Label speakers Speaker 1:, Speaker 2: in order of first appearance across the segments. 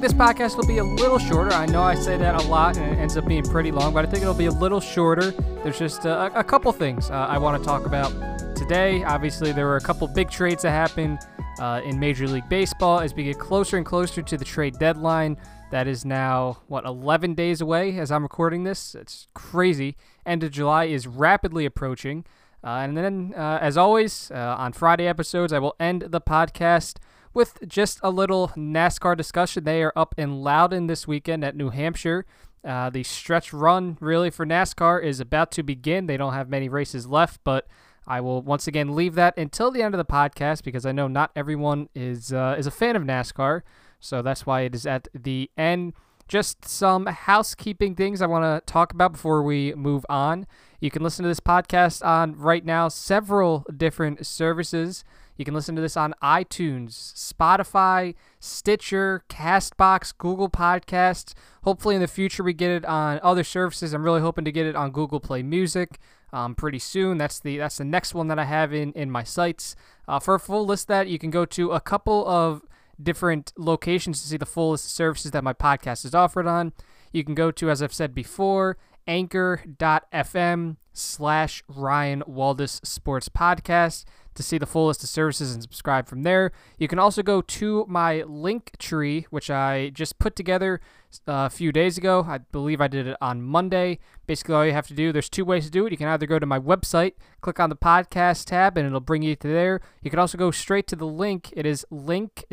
Speaker 1: think this podcast will be a little shorter. I know I say that a lot and it ends up being pretty long, but I think it'll be a little shorter. There's just a, a couple things uh, I want to talk about today. Obviously, there were a couple big trades that happened uh, in Major League Baseball as we get closer and closer to the trade deadline. That is now, what, 11 days away as I'm recording this? It's crazy. End of July is rapidly approaching. Uh, and then, uh, as always, uh, on Friday episodes, I will end the podcast with just a little NASCAR discussion. They are up in Loudon this weekend at New Hampshire. Uh, the stretch run, really, for NASCAR is about to begin. They don't have many races left, but I will once again leave that until the end of the podcast because I know not everyone is uh, is a fan of NASCAR. So that's why it is at the end. Just some housekeeping things I want to talk about before we move on. You can listen to this podcast on right now several different services. You can listen to this on iTunes, Spotify, Stitcher, Castbox, Google Podcasts. Hopefully, in the future, we get it on other services. I'm really hoping to get it on Google Play Music um, pretty soon. That's the that's the next one that I have in in my sights. Uh, for a full list that you can go to a couple of different locations to see the full list of services that my podcast is offered on. You can go to, as I've said before, anchor.fm slash Ryan Waldis Sports Podcast to see the full list of services and subscribe from there. You can also go to my link tree, which I just put together uh, a few days ago. I believe I did it on Monday. Basically, all you have to do, there's two ways to do it. You can either go to my website, click on the podcast tab, and it'll bring you to there. You can also go straight to the link. It is linktr.ee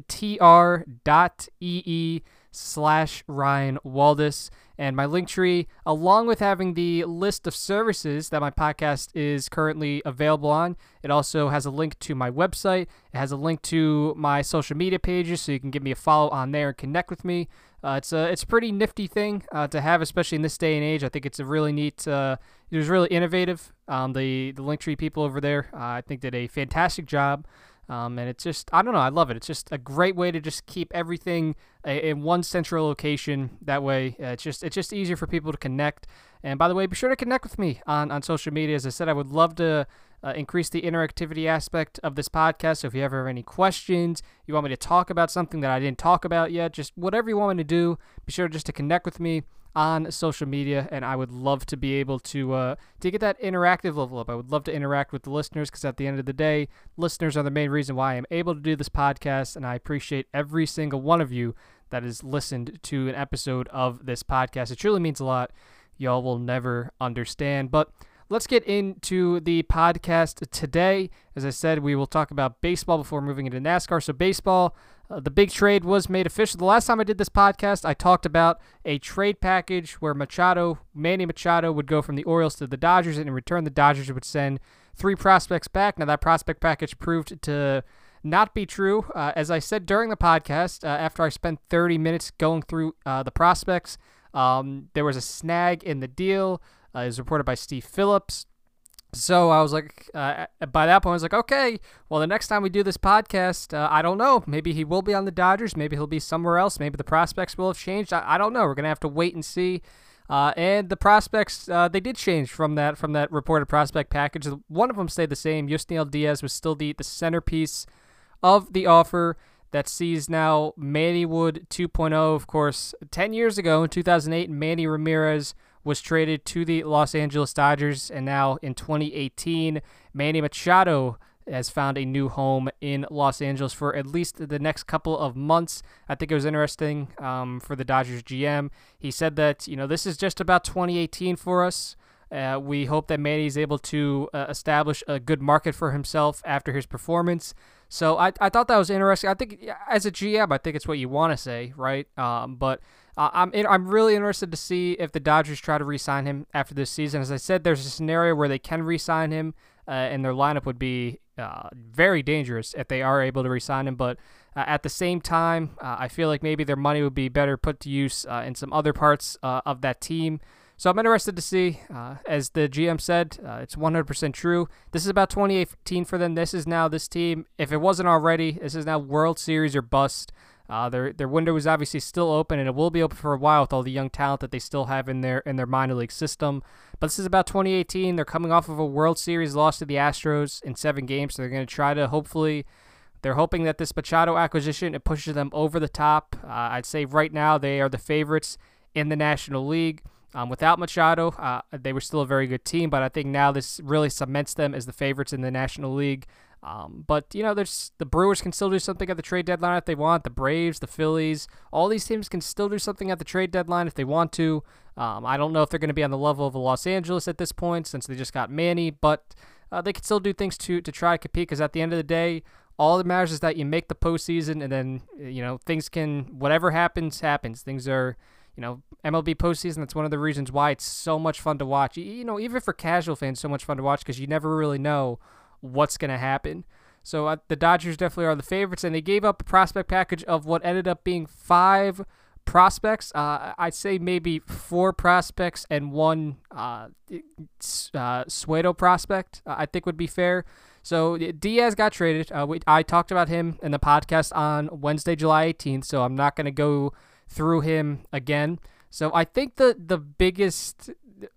Speaker 1: slash Ryan Waldis. And my link tree, along with having the list of services that my podcast is currently available on, it also has a link to my website. It has a link to my social media pages, so you can give me a follow on there and connect with me. Uh, it's a it's a pretty nifty thing uh, to have, especially in this day and age. I think it's a really neat. Uh, it was really innovative. Um, the the Linktree people over there, uh, I think, did a fantastic job. Um, and it's just, I don't know, I love it. It's just a great way to just keep everything in one central location. That way, uh, it's just it's just easier for people to connect. And by the way, be sure to connect with me on, on social media. As I said, I would love to uh, increase the interactivity aspect of this podcast. So if you ever have any questions, you want me to talk about something that I didn't talk about yet, just whatever you want me to do, be sure just to connect with me on social media, and I would love to be able to uh, to get that interactive level up. I would love to interact with the listeners because at the end of the day, listeners are the main reason why I'm able to do this podcast, and I appreciate every single one of you that has listened to an episode of this podcast. It truly means a lot. Y'all will never understand, but let's get into the podcast today. As I said, we will talk about baseball before moving into NASCAR. So, baseball, uh, the big trade was made official. The last time I did this podcast, I talked about a trade package where Machado, Manny Machado, would go from the Orioles to the Dodgers, and in return, the Dodgers would send three prospects back. Now, that prospect package proved to not be true. Uh, as I said during the podcast, uh, after I spent 30 minutes going through uh, the prospects, um, there was a snag in the deal uh, is reported by Steve Phillips. So I was like, uh, by that point, I was like, okay, well, the next time we do this podcast, uh, I don't know. Maybe he will be on the Dodgers. Maybe he'll be somewhere else. Maybe the prospects will have changed. I, I don't know. We're gonna have to wait and see. Uh, and the prospects, uh, they did change from that from that reported prospect package. One of them stayed the same. Yusniel Diaz was still the the centerpiece of the offer that sees now Manny Wood 2.0. Of course, 10 years ago in 2008, Manny Ramirez was traded to the Los Angeles Dodgers, and now in 2018, Manny Machado has found a new home in Los Angeles for at least the next couple of months. I think it was interesting um, for the Dodgers GM. He said that you know this is just about 2018 for us. Uh, we hope that Manny is able to uh, establish a good market for himself after his performance. So I, I thought that was interesting. I think as a GM, I think it's what you want to say, right? Um, but uh, I'm I'm really interested to see if the Dodgers try to re-sign him after this season. As I said, there's a scenario where they can re-sign him, uh, and their lineup would be uh, very dangerous if they are able to re-sign him. But uh, at the same time, uh, I feel like maybe their money would be better put to use uh, in some other parts of that team. So I'm interested to see. as the GM said, it's 100% true. This is about 2018 for them. This is now this team. If it wasn't already, this is now World Series or bust. Uh, their their window is obviously still open, and it will be open for a while with all the young talent that they still have in their in their minor league system. But this is about 2018. They're coming off of a World Series loss to the Astros in seven games, so they're going to try to hopefully. They're hoping that this Machado acquisition it pushes them over the top. Uh, I'd say right now they are the favorites in the National League. Um, without Machado, uh, they were still a very good team, but I think now this really cements them as the favorites in the National League. Um, but you know, there's the Brewers can still do something at the trade deadline if they want. The Braves, the Phillies, all these teams can still do something at the trade deadline if they want to. Um, I don't know if they're going to be on the level of the Los Angeles at this point since they just got Manny, but uh, they can still do things to to try to compete. Because at the end of the day, all that matters is that you make the postseason, and then you know things can whatever happens happens. Things are you know, MLB postseason. That's one of the reasons why it's so much fun to watch. You know, even for casual fans, so much fun to watch because you never really know what's going to happen. So uh, the Dodgers definitely are the favorites, and they gave up a prospect package of what ended up being five prospects. Uh, I'd say maybe four prospects and one uh, uh, Suedo prospect. Uh, I think would be fair. So Diaz got traded. Uh, we, I talked about him in the podcast on Wednesday, July 18th. So I'm not going to go through him again. So I think the the biggest,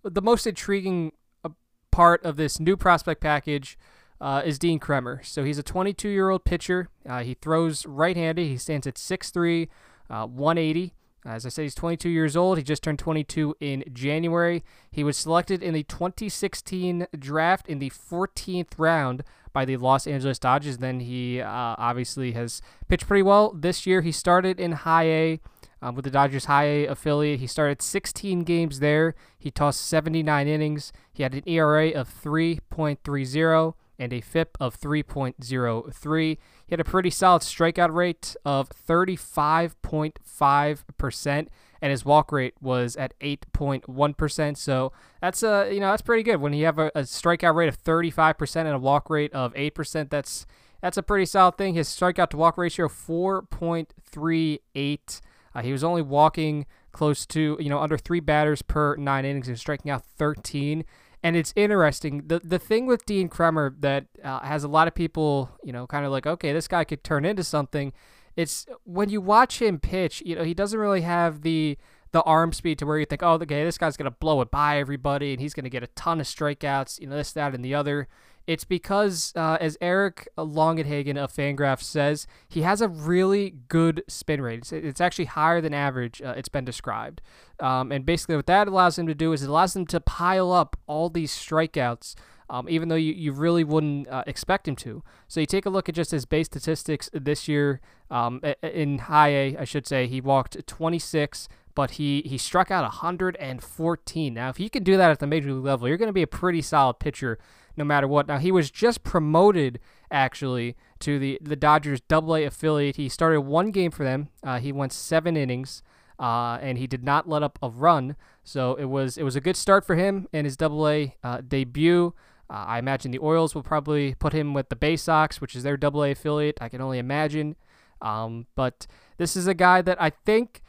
Speaker 1: the most intriguing uh, part of this new prospect package uh, is Dean Kremer. So he's a 22 year old pitcher. Uh, he throws right handed. He stands at 6'3, uh, 180. As I said, he's 22 years old. He just turned 22 in January. He was selected in the 2016 draft in the 14th round by the Los Angeles Dodgers. Then he uh, obviously has pitched pretty well this year. He started in high A um, with the Dodgers High A affiliate. He started 16 games there. He tossed 79 innings. He had an ERA of 3.30 and a FIP of 3.03. He had a pretty solid strikeout rate of 35.5%, and his walk rate was at 8.1%. So that's a uh, you know that's pretty good when you have a, a strikeout rate of 35% and a walk rate of 8%. That's that's a pretty solid thing. His strikeout to walk ratio 4.38. Uh, he was only walking close to, you know, under three batters per nine innings and striking out 13. And it's interesting. The the thing with Dean Kremer that uh, has a lot of people, you know, kind of like, okay, this guy could turn into something. It's when you watch him pitch, you know, he doesn't really have the the arm speed to where you think, oh, okay, this guy's gonna blow it by everybody, and he's gonna get a ton of strikeouts, you know, this, that, and the other. It's because, uh, as Eric Longenhagen of Fangraphs says, he has a really good spin rate. It's, it's actually higher than average, uh, it's been described. Um, and basically, what that allows him to do is it allows him to pile up all these strikeouts. Um, even though you, you really wouldn't uh, expect him to. So you take a look at just his base statistics this year um, in high A, I should say, he walked 26, but he, he struck out 114. Now, if he can do that at the major league level, you're going to be a pretty solid pitcher no matter what. Now he was just promoted actually to the the Dodgers Double A affiliate. He started one game for them. Uh, he went seven innings, uh, and he did not let up a run. So it was it was a good start for him in his Double A uh, debut. Uh, I imagine the Orioles will probably put him with the Baysox, which is their Double A affiliate. I can only imagine. Um, but this is a guy that I think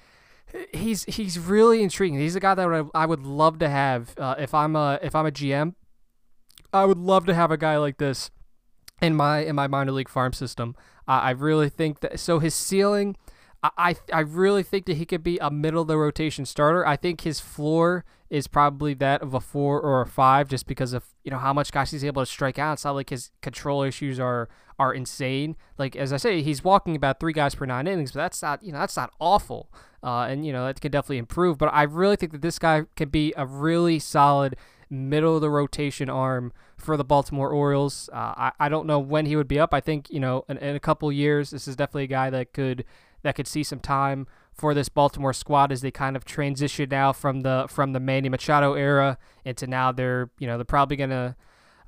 Speaker 1: he's he's really intriguing. He's a guy that I would love to have uh, if I'm a if I'm a GM I would love to have a guy like this in my in my minor league farm system. Uh, I really think that so his ceiling. I, I really think that he could be a middle of the rotation starter. I think his floor is probably that of a four or a five, just because of you know how much guys he's able to strike out. It's not like his control issues are are insane. Like as I say, he's walking about three guys per nine innings, but that's not you know that's not awful. Uh, and you know that could definitely improve. But I really think that this guy can be a really solid middle of the rotation arm for the Baltimore Orioles. Uh, I, I don't know when he would be up. I think you know in, in a couple years, this is definitely a guy that could that could see some time for this Baltimore squad as they kind of transition now from the from the Manny Machado era into now they're you know they're probably gonna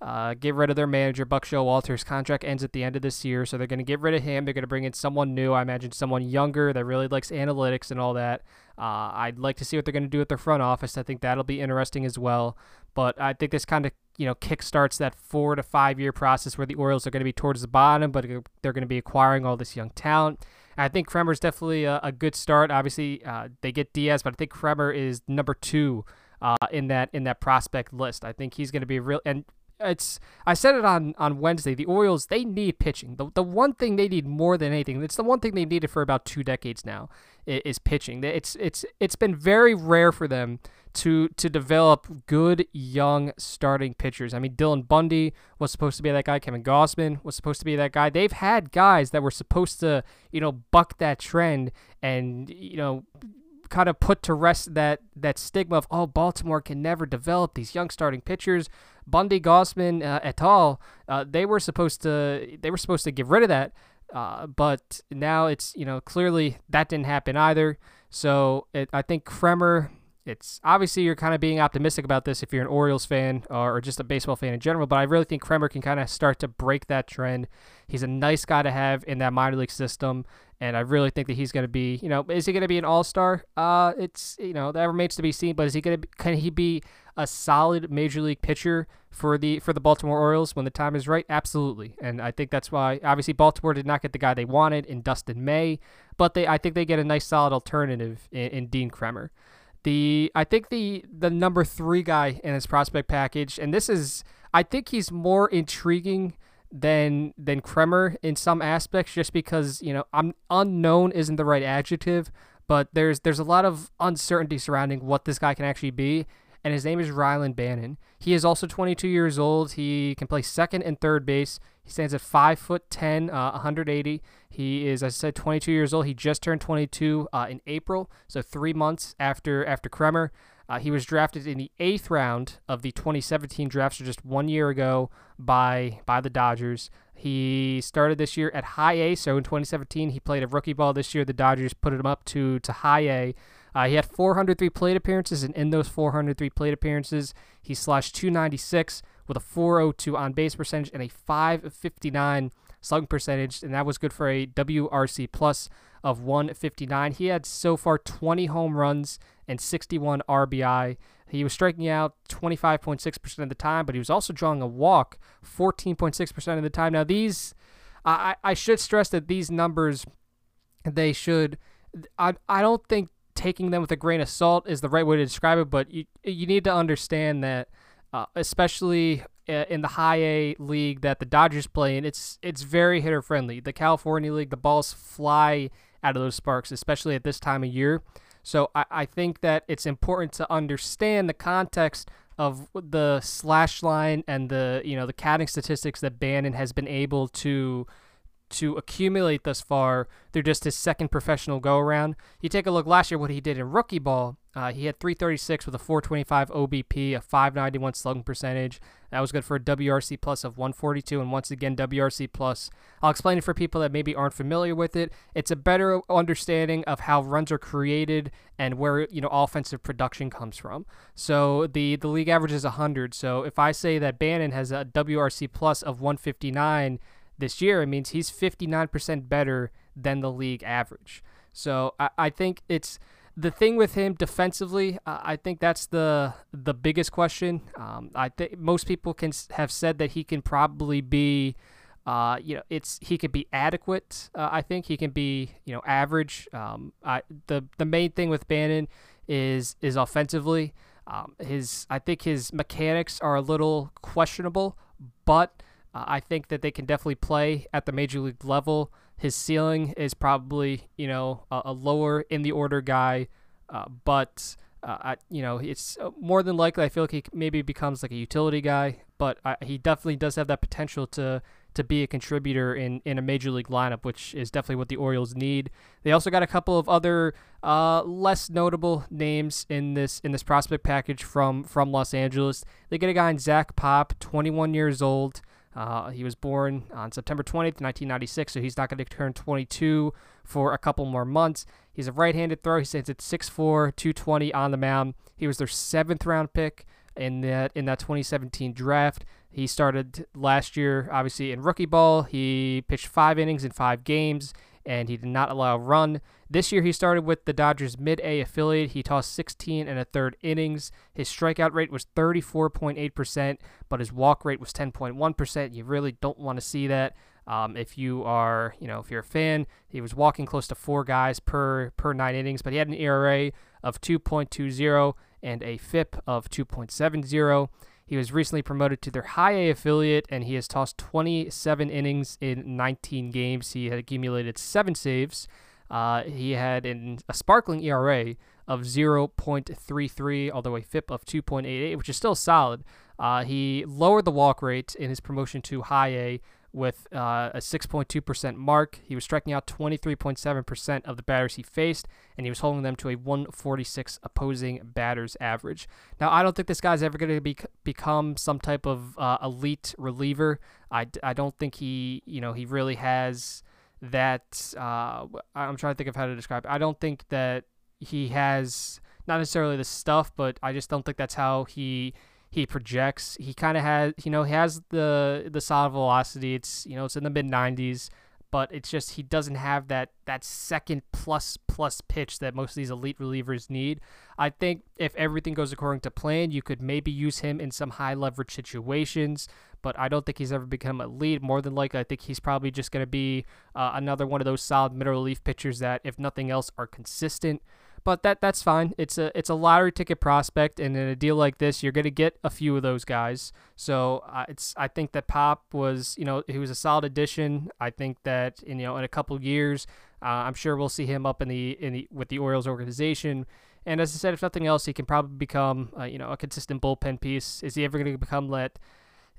Speaker 1: uh, get rid of their manager Buck Showalter's contract ends at the end of this year, so they're gonna get rid of him. They're gonna bring in someone new. I imagine someone younger that really likes analytics and all that. Uh, I'd like to see what they're to do with their front office. I think that'll be interesting as well. But I think this kind of you know kickstarts that four to five year process where the Orioles are going to be towards the bottom, but they're to be acquiring all this young talent. I think Kremer's definitely a, a good start. Obviously, uh, they get Diaz, but I think Kremer is number two uh, in that in that prospect list. I think he's going to be real and it's I said it on on Wednesday. The Orioles they need pitching. The the one thing they need more than anything. It's the one thing they've needed for about two decades now is pitching. It's it's it's been very rare for them to to develop good young starting pitchers. I mean, Dylan Bundy was supposed to be that guy. Kevin Gausman was supposed to be that guy. They've had guys that were supposed to you know buck that trend and you know kind of put to rest that that stigma of oh Baltimore can never develop these young starting pitchers. Bundy, Gausman, uh, et al. Uh, they were supposed to they were supposed to get rid of that. Uh, but now it's you know clearly that didn't happen either. So it, I think Kremer. It's obviously you're kind of being optimistic about this if you're an Orioles fan or, or just a baseball fan in general. But I really think Kremer can kind of start to break that trend. He's a nice guy to have in that minor league system, and I really think that he's going to be. You know, is he going to be an All Star? Uh, it's you know that remains to be seen. But is he going to can he be a solid major league pitcher for the for the Baltimore Orioles when the time is right? Absolutely. And I think that's why obviously Baltimore did not get the guy they wanted in Dustin May, but they I think they get a nice solid alternative in, in Dean Kremer. The I think the the number three guy in his prospect package, and this is I think he's more intriguing than than Kremer in some aspects, just because you know I'm unknown isn't the right adjective, but there's there's a lot of uncertainty surrounding what this guy can actually be, and his name is Rylan Bannon. He is also 22 years old. He can play second and third base. He stands at five foot 10, uh, 180. He is, as I said, 22 years old. He just turned 22 uh, in April, so three months after after Kremer. Uh, he was drafted in the eighth round of the 2017 draft, so just one year ago by by the Dodgers. He started this year at High A, so in 2017 he played a rookie ball. This year the Dodgers put him up to to High A. Uh, he had 403 plate appearances, and in those 403 plate appearances, he slashed 296 with a 402 on base percentage and a 559 slugging percentage, and that was good for a WRC plus of 159. He had so far 20 home runs and 61 RBI. He was striking out 25.6% of the time, but he was also drawing a walk 14.6% of the time. Now, these, I, I should stress that these numbers, they should, I, I don't think taking them with a grain of salt is the right way to describe it, but you, you need to understand that, uh, especially uh, in the high A league that the Dodgers play in, it's it's very hitter friendly. The California League, the balls fly out of those sparks, especially at this time of year. So I, I think that it's important to understand the context of the slash line and the you know the counting statistics that Bannon has been able to to accumulate thus far through just his second professional go around. You take a look last year what he did in rookie ball. Uh, he had 336 with a 425 OBP, a 591 slugging percentage. That was good for a WRC plus of 142, and once again WRC plus. I'll explain it for people that maybe aren't familiar with it. It's a better understanding of how runs are created and where you know offensive production comes from. So the the league average is 100. So if I say that Bannon has a WRC plus of 159 this year, it means he's 59% better than the league average. So I, I think it's the thing with him defensively. Uh, I think that's the the biggest question. Um, I think most people can have said that he can probably be. Uh, you know, it's he can be adequate. Uh, I think he can be, you know, average. Um, I, the the main thing with Bannon is is offensively. Um, his I think his mechanics are a little questionable, but uh, I think that they can definitely play at the major league level. His ceiling is probably you know a, a lower in the order guy, uh, but uh, I, you know it's uh, more than likely I feel like he maybe becomes like a utility guy, but I, he definitely does have that potential to to be a contributor in, in a major league lineup, which is definitely what the Orioles need. They also got a couple of other uh, less notable names in this in this prospect package from from Los Angeles. They get a guy in Zach Pop, 21 years old. Uh, he was born on September 20th, 1996, so he's not going to turn 22 for a couple more months. He's a right handed thrower. He stands at 6'4, 220 on the mound. He was their seventh round pick in that in that 2017 draft. He started last year, obviously in rookie ball. He pitched five innings in five games and he did not allow a run. This year, he started with the Dodgers mid A affiliate. He tossed 16 and a third innings. His strikeout rate was 34.8%, but his walk rate was 10.1%. You really don't want to see that. Um, if you are, you know, if you're a fan, he was walking close to four guys per per nine innings, but he had an ERA of 2.20 and a FIP of 2.70. He was recently promoted to their high A affiliate, and he has tossed 27 innings in 19 games. He had accumulated seven saves. Uh, he had a sparkling ERA of 0.33, although a FIP of 2.88, which is still solid. Uh, he lowered the walk rate in his promotion to high A with uh, a 6.2% mark. He was striking out 23.7% of the batters he faced, and he was holding them to a 146 opposing batters average. Now, I don't think this guy's ever going to be, become some type of uh, elite reliever. I, I don't think he, you know, he really has that. Uh, I'm trying to think of how to describe. I don't think that he has not necessarily the stuff, but I just don't think that's how he he projects. He kind of has, you know, he has the the solid velocity. It's you know it's in the mid 90s, but it's just he doesn't have that that second plus plus pitch that most of these elite relievers need. I think if everything goes according to plan, you could maybe use him in some high leverage situations. But I don't think he's ever become a lead. More than likely, I think he's probably just going to be uh, another one of those solid middle relief pitchers that, if nothing else, are consistent but that that's fine. It's a it's a lottery ticket prospect, and in a deal like this, you're to get a few of those guys. So uh, it's I think that Pop was you know he was a solid addition. I think that in you know in a couple years, uh, I'm sure we'll see him up in the in the with the Orioles organization. And as I said, if nothing else, he can probably become uh, you know a consistent bullpen piece. Is he ever to become that?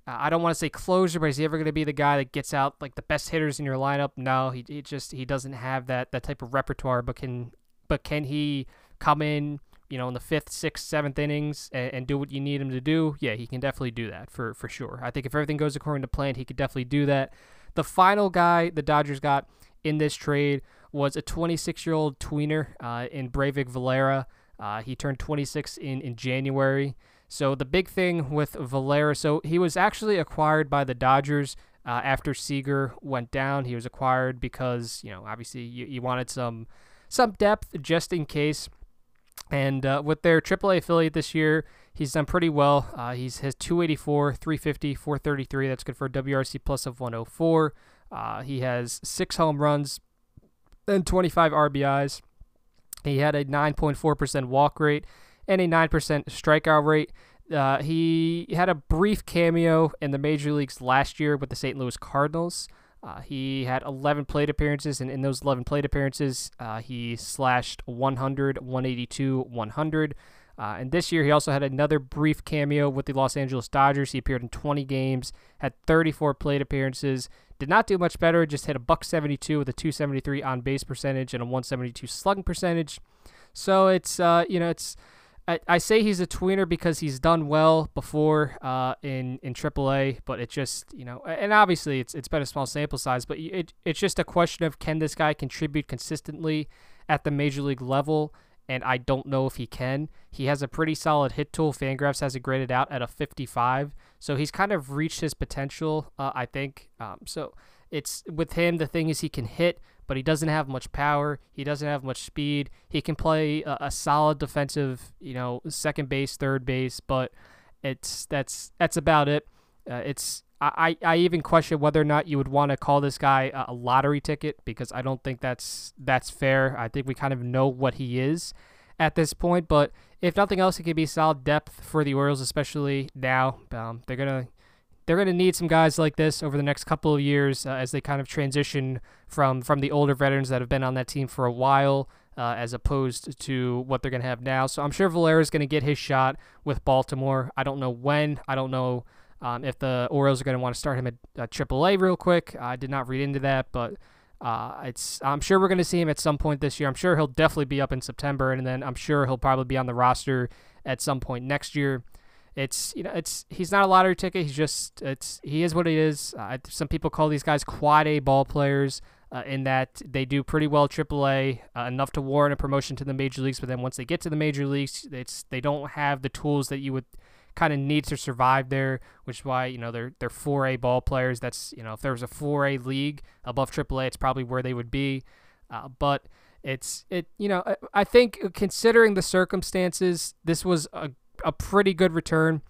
Speaker 1: Uh, I don't want to say closer, but is he ever going to be the guy that gets out like the best hitters in your lineup? No, he, he just he doesn't have that that type of repertoire, but can but can he come in, you know, in the fifth, sixth, seventh innings and, and, do what you need him to do? Yeah, he can definitely do that for for sure. I think if everything goes according to plan, he could definitely do that. The final guy the Dodgers got in this trade was a 26 year old tweener uh, in Breyvic Valera. Uh, he turned 26 in, in January. So the big thing with Valera, so he was actually acquired by the Dodgers uh, after Seager went down. He was acquired because, you know, obviously you, you wanted some some depth just in case. And uh, with their AAA affiliate this year, he's done pretty well. Uh, he's has 284, 350, 433. That's good for a WRC plus of 104. Uh, he has six home runs and 25 RBIs. He had a 9.4% walk rate and a 9% strikeout rate. Uh, he had a brief cameo in the major leagues last year with the St. Louis Cardinals. Uh, he had 11 plate appearances, and in those 11 plate appearances, uh, he slashed 100, 182, 100. Uh, and this year, he also had another brief cameo with the Los Angeles Dodgers. He appeared in 20 games, had 34 plate appearances, did not do much better, just hit a buck 72 with a 273 on base percentage and a 172 slugging percentage. So it's uh, you know it's I, I say he's a tweener because he's done well before uh, in in AAA, but it just you know, and obviously it's it's been a small sample size, but it it's just a question of can this guy contribute consistently at the major league level, and I don't know if he can. He has a pretty solid hit tool. Fangraphs has it graded out at a 55, so he's kind of reached his potential, uh, I think. Um, so it's with him. The thing is he can hit but he doesn't have much power. He doesn't have much speed. He can play a, a solid defensive, you know, second base, third base, but it's that's that's about it. Uh, it's I, I even question whether or not you would want to call this guy a, lottery ticket because I don't think that's that's fair. I think we kind of know what he is at this point, but if nothing else, it could be solid depth for the Orioles, especially now. Um, they're gonna they're going to need some guys like this over the next couple of years uh, as they kind of transition from from the older veterans that have been on that team for a while uh, as opposed to what they're going to have now. So I'm sure Valera is going to get his shot with Baltimore. I don't know when. I don't know um, if the Orioles are going to want to start him at uh, AAA real quick. I did not read into that, but uh, it's I'm sure we're going to see him at some point this year. I'm sure he'll definitely be up in September, and then I'm sure he'll probably be on the roster at some point next year it's you know it's he's not a lottery ticket. He's just it's he is what he is. Uh, some people call these guys quad A ball players. Uh, in that they do pretty well AAA, uh, enough to warrant a promotion to the major leagues. But then once they get to the major leagues, it's they don't have the tools that you would kind of need to survive there, which is why you know they're they're 4A ball players. That's you know if there was a 4A league above AAA, it's probably where they would be. Uh, but it's it you know I, I think considering the circumstances, this was a a pretty good return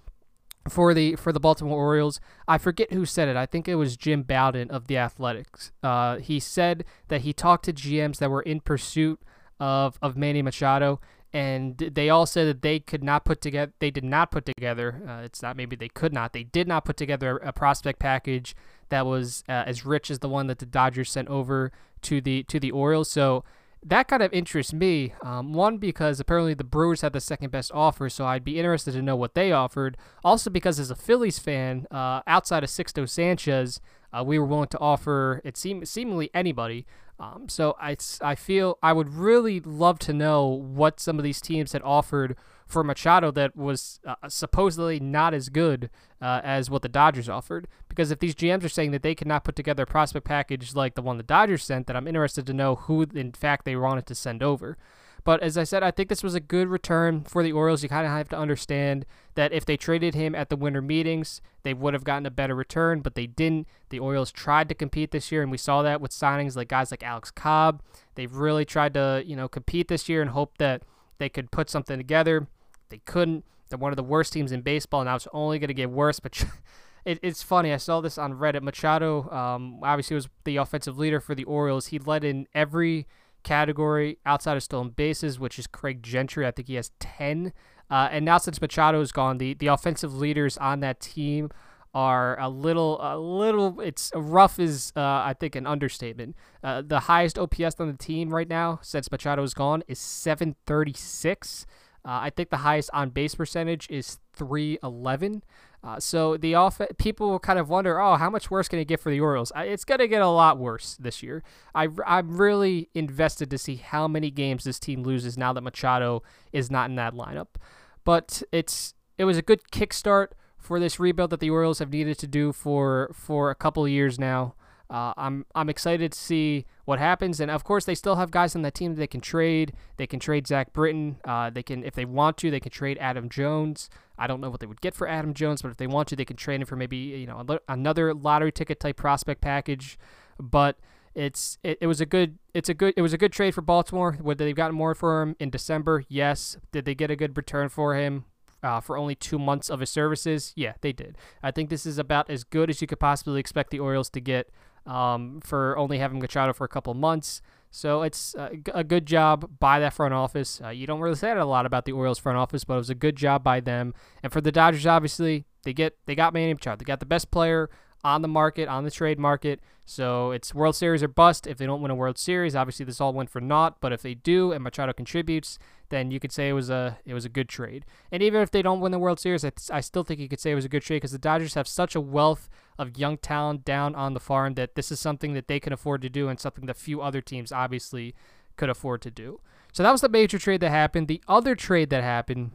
Speaker 1: for the for the Baltimore Orioles. I forget who said it. I think it was Jim Bowden of the Athletics. Uh, he said that he talked to GMs that were in pursuit of of Manny Machado, and they all said that they could not put together. They did not put together. Uh, it's not maybe they could not. They did not put together a prospect package that was uh, as rich as the one that the Dodgers sent over to the to the Orioles. So that kind of interests me. Um, one because apparently the Brewers had the second best offer, so I'd be interested to know what they offered. Also because as a Phillies fan, uh, outside of Sixto Sanchez, uh, we were willing to offer it seem seemingly anybody. Um, so I, I feel I would really love to know what some of these teams had offered for Machado that was uh, supposedly not as good uh, as what the Dodgers offered. Because if these GMs are saying that they cannot put together a prospect package like the one the Dodgers sent, then I'm interested to know who, in fact, they wanted to send over. But as I said, I think this was a good return for the Orioles. You kind of have to understand that if they traded him at the winter meetings, they would have gotten a better return, but they didn't. The Orioles tried to compete this year, and we saw that with signings like guys like Alex Cobb. They've really tried to, you know, compete this year and hope that they could put something together. They couldn't. They're one of the worst teams in baseball, and now it's only going to get worse. But it, it's funny. I saw this on Reddit. Machado, um, obviously, was the offensive leader for the Orioles. He led in every category outside of stolen bases, which is Craig Gentry. I think he has 10. Uh, and now since Machado is gone, the, the offensive leaders on that team are a little, a little, it's rough is, uh, I think, an understatement. Uh, the highest OPS on the team right now since Machado is gone is 736. Uh, I think the highest on base percentage is 311. Uh, so the off people will kind of wonder, oh, how much worse can it get for the Orioles? It's going to get a lot worse this year. I, I'm really invested to see how many games this team loses now that Machado is not in that lineup. But it's it was a good kickstart for this rebuild that the Orioles have needed to do for for a couple years now. Uh, I'm I'm excited to see what happens, and of course they still have guys on that team that they can trade. They can trade Zach Britton. Uh, they can, if they want to, they can trade Adam Jones. I don't know what they would get for Adam Jones, but if they want to, they can trade him for maybe you know another lottery ticket type prospect package. But it's it, it was a good it's a good it was a good trade for Baltimore. Would they've gotten more for him in December? Yes. Did they get a good return for him? Uh, for only two months of his services? Yeah, they did. I think this is about as good as you could possibly expect the Orioles to get um, for only having Machado for a couple months. So it's a good job by that front office. Uh, you don't really say that a lot about the Orioles front office, but it was a good job by them. And for the Dodgers, obviously, they get they got Manny Machado. They got the best player on the market, on the trade market. So it's World Series or bust. If they don't win a World Series, obviously this all went for naught. But if they do and Machado contributes, then you could say it was a it was a good trade. And even if they don't win the World Series, I, I still think you could say it was a good trade because the Dodgers have such a wealth of young talent down on the farm that this is something that they can afford to do and something that few other teams obviously could afford to do. So that was the major trade that happened. The other trade that happened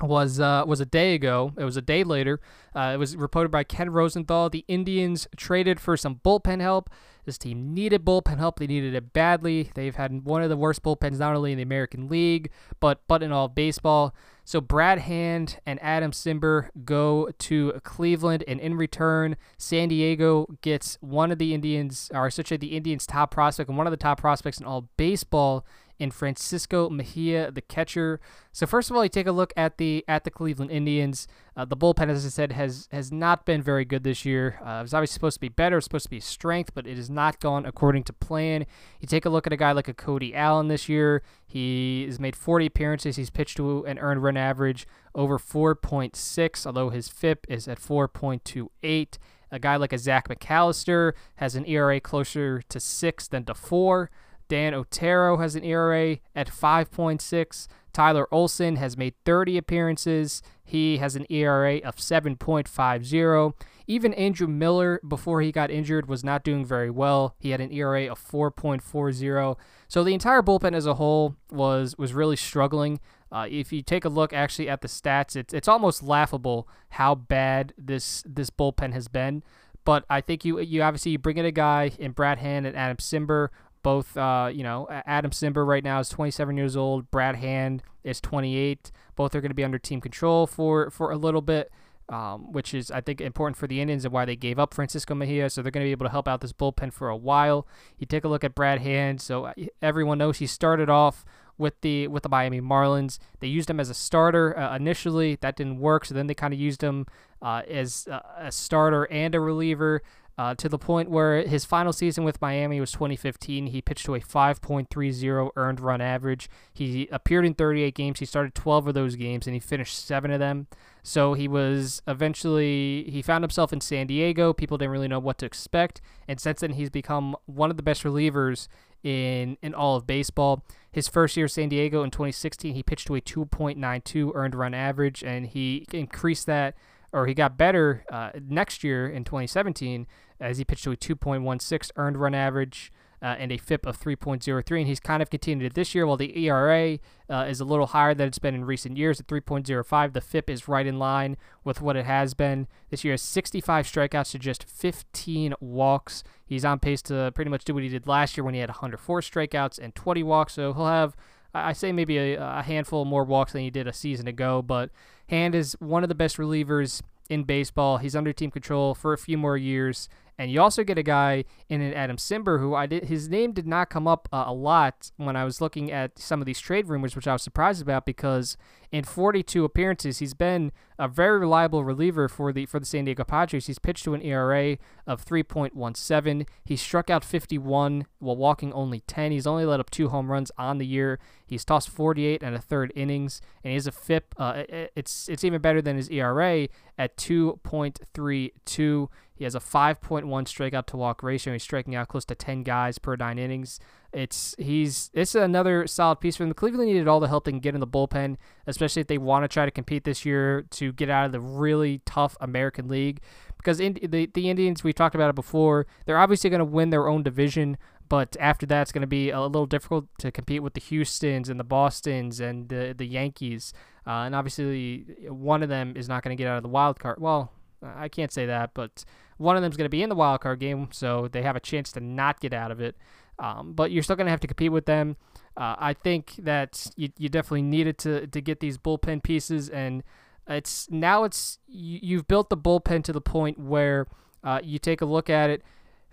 Speaker 1: was uh, was a day ago. It was a day later. Uh, it was reported by Ken Rosenthal. The Indians traded for some bullpen help. This team needed bullpen help. They needed it badly. They've had one of the worst bullpens not only in the American League but but in all baseball. So Brad Hand and Adam Cimber go to Cleveland, and in return, San Diego gets one of the Indians, or essentially the Indians' top prospect and one of the top prospects in all baseball in Francisco Mejia, the catcher. So first of all, you take a look at the at the Cleveland Indians. Uh, the bullpen, as I said, has has not been very good this year. Uh, it was obviously supposed to be better, supposed to be strength, but it has not gone according to plan. You take a look at a guy like a Cody Allen this year. He has made 40 appearances. He's pitched to an earned run average over 4.6, although his FIP is at 4.28. A guy like a Zach McAllister has an ERA closer to six than to four. Dan Otero has an ERA at 5.6. Tyler Olson has made 30 appearances. He has an ERA of 7.50. Even Andrew Miller, before he got injured, was not doing very well. He had an ERA of 4.40. So the entire bullpen as a whole was was really struggling. Uh, if you take a look actually at the stats, it's it's almost laughable how bad this this bullpen has been. But I think you you obviously you bring in a guy in Brad Hand and Adam Cimber both, uh, you know, Adam Cimber right now is 27 years old. Brad Hand is 28. Both are going to be under team control for for a little bit, um, which is I think important for the Indians and why they gave up Francisco Mejia. So they're going to be able to help out this bullpen for a while. You take a look at Brad Hand. So uh, everyone knows he started off with the with the Miami Marlins. They used him as a starter uh, initially. That didn't work. So then they kind of used him uh, as uh, a starter and a reliever. Uh, to the point where his final season with Miami was 2015. He pitched to a 5.30 earned run average. He appeared in 38 games. He started 12 of those games and he finished seven of them. So he was eventually, he found himself in San Diego. People didn't really know what to expect. And since then, he's become one of the best relievers in, in all of baseball. His first year in San Diego in 2016, he pitched to a 2.92 earned run average and he increased that or he got better uh, next year in 2017 as he pitched to a 2.16 earned run average uh, and a FIP of 3.03. And he's kind of continued it this year. While the ERA uh, is a little higher than it's been in recent years at 3.05, the FIP is right in line with what it has been. This year has 65 strikeouts to just 15 walks. He's on pace to pretty much do what he did last year when he had 104 strikeouts and 20 walks. So he'll have, I say, maybe a, a handful more walks than he did a season ago. But Hand is one of the best relievers in baseball. He's under team control for a few more years. And you also get a guy in an Adam Cimber who I did his name did not come up uh, a lot when I was looking at some of these trade rumors, which I was surprised about because in 42 appearances he's been a very reliable reliever for the for the San Diego Padres. He's pitched to an ERA of 3.17. He struck out 51 while walking only 10. He's only let up two home runs on the year. He's tossed 48 and a third innings, and he has a FIP. Uh, it's it's even better than his ERA at 2.32. He has a 5.1 strikeout to walk ratio. He's striking out close to 10 guys per nine innings. It's he's it's another solid piece for them. Cleveland needed all the help they can get in the bullpen, especially if they want to try to compete this year to get out of the really tough American League. Because in, the the Indians, we talked about it before, they're obviously going to win their own division, but after that, it's going to be a little difficult to compete with the Houston's and the Boston's and the the Yankees. Uh, and obviously, one of them is not going to get out of the wild card. Well, I can't say that, but one of them is going to be in the wild card game, so they have a chance to not get out of it. Um, but you're still going to have to compete with them. Uh, I think that you, you definitely needed to, to get these bullpen pieces, and it's now it's you, you've built the bullpen to the point where uh, you take a look at it.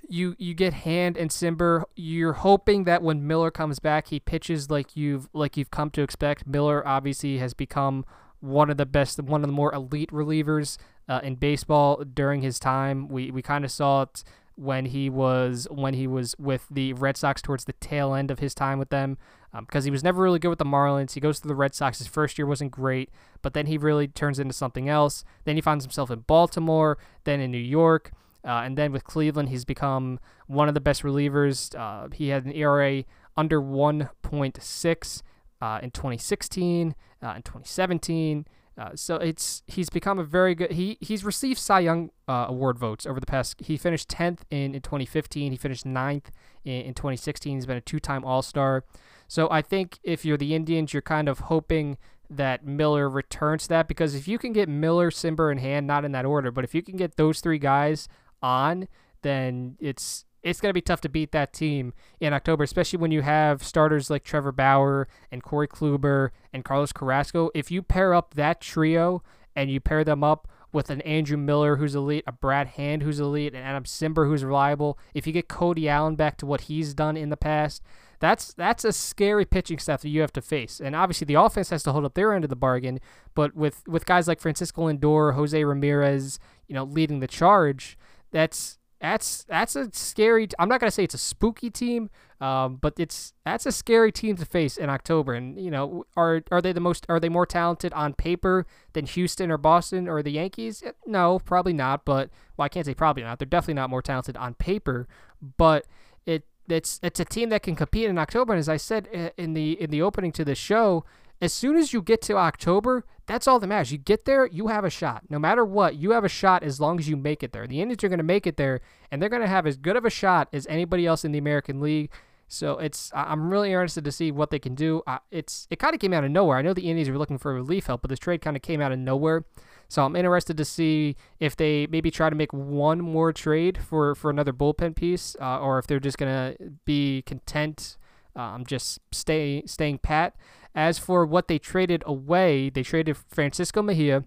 Speaker 1: You you get Hand and Cimber. You're hoping that when Miller comes back, he pitches like you've like you've come to expect. Miller obviously has become one of the best, one of the more elite relievers uh, in baseball during his time. We we kind of saw it when he was when he was with the Red Sox towards the tail end of his time with them because um, he was never really good with the Marlins. He goes to the Red Sox. His first year wasn't great, but then he really turns into something else. Then he finds himself in Baltimore, then in New York, uh, and then with Cleveland, he's become one of the best relievers. Uh, he had an ERA under 1.6 uh, in 2016, uh, in 2017. Uh, so it's he's become a very good. He he's received Cy Young uh, award votes over the past. He finished 10th in, in 2015. He finished 9th in, in 2016. He's been a two-time All Star. So I think if you're the Indians, you're kind of hoping that Miller returns that because if you can get Miller, Cimber, and Hand, not in that order, but if you can get those three guys on, then it's it's going to be tough to beat that team in October, especially when you have starters like Trevor Bauer and Corey Kluber and Carlos Carrasco. If you pair up that trio and you pair them up with an Andrew Miller who's elite, a Brad Hand who's elite, and Adam Cimber who's reliable, if you get Cody Allen back to what he's done in the past, that's that's a scary pitching staff that you have to face. And obviously the offense has to hold up their end of the bargain, but with with guys like Francisco Lindor, Jose Ramirez, you know, leading the charge, that's that's that's a scary. i am not gonna say it's a spooky team, um, but it's that's a scary team to face in October. And you know, are are they the most? Are they more talented on paper than Houston or Boston or the Yankees? Eh, no, probably not. But well, I can't say probably not. They're definitely not more talented on paper. But it it's it's a team that can compete in October. And as I said eh, in the in the opening to the show, as soon as you get to October, that's all that matters. You get there, you have a shot. No matter what, you have a shot as long as you make it there. The Indians are going to make it there, and they're going to have as good of a shot as anybody else in the American League. So it's I'm really interested to see what they can do. Uh, it's it kind of came out of nowhere. I know the Indians were looking for relief help, but this trade kind of came out of nowhere. So I'm interested to see if they maybe try to make one more trade for for another bullpen piece, uh, or if they're just gonna be content, um, just stay staying pat. As for what they traded away, they traded Francisco Mejia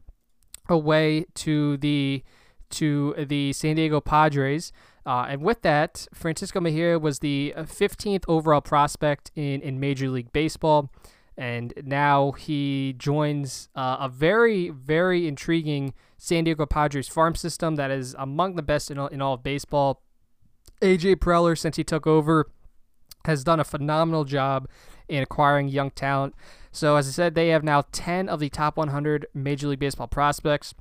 Speaker 1: away to the to the San Diego Padres. Uh, and with that, Francisco Mejia was the 15th uh, overall prospect in, in Major League Baseball. and now he joins uh, a very, very intriguing San Diego Padres farm system that is among the best in all, in all of baseball. AJ Preller, since he took over, has done a phenomenal job in acquiring young talent. So, as I said, they have now 10 of the top 100 Major League Baseball prospects.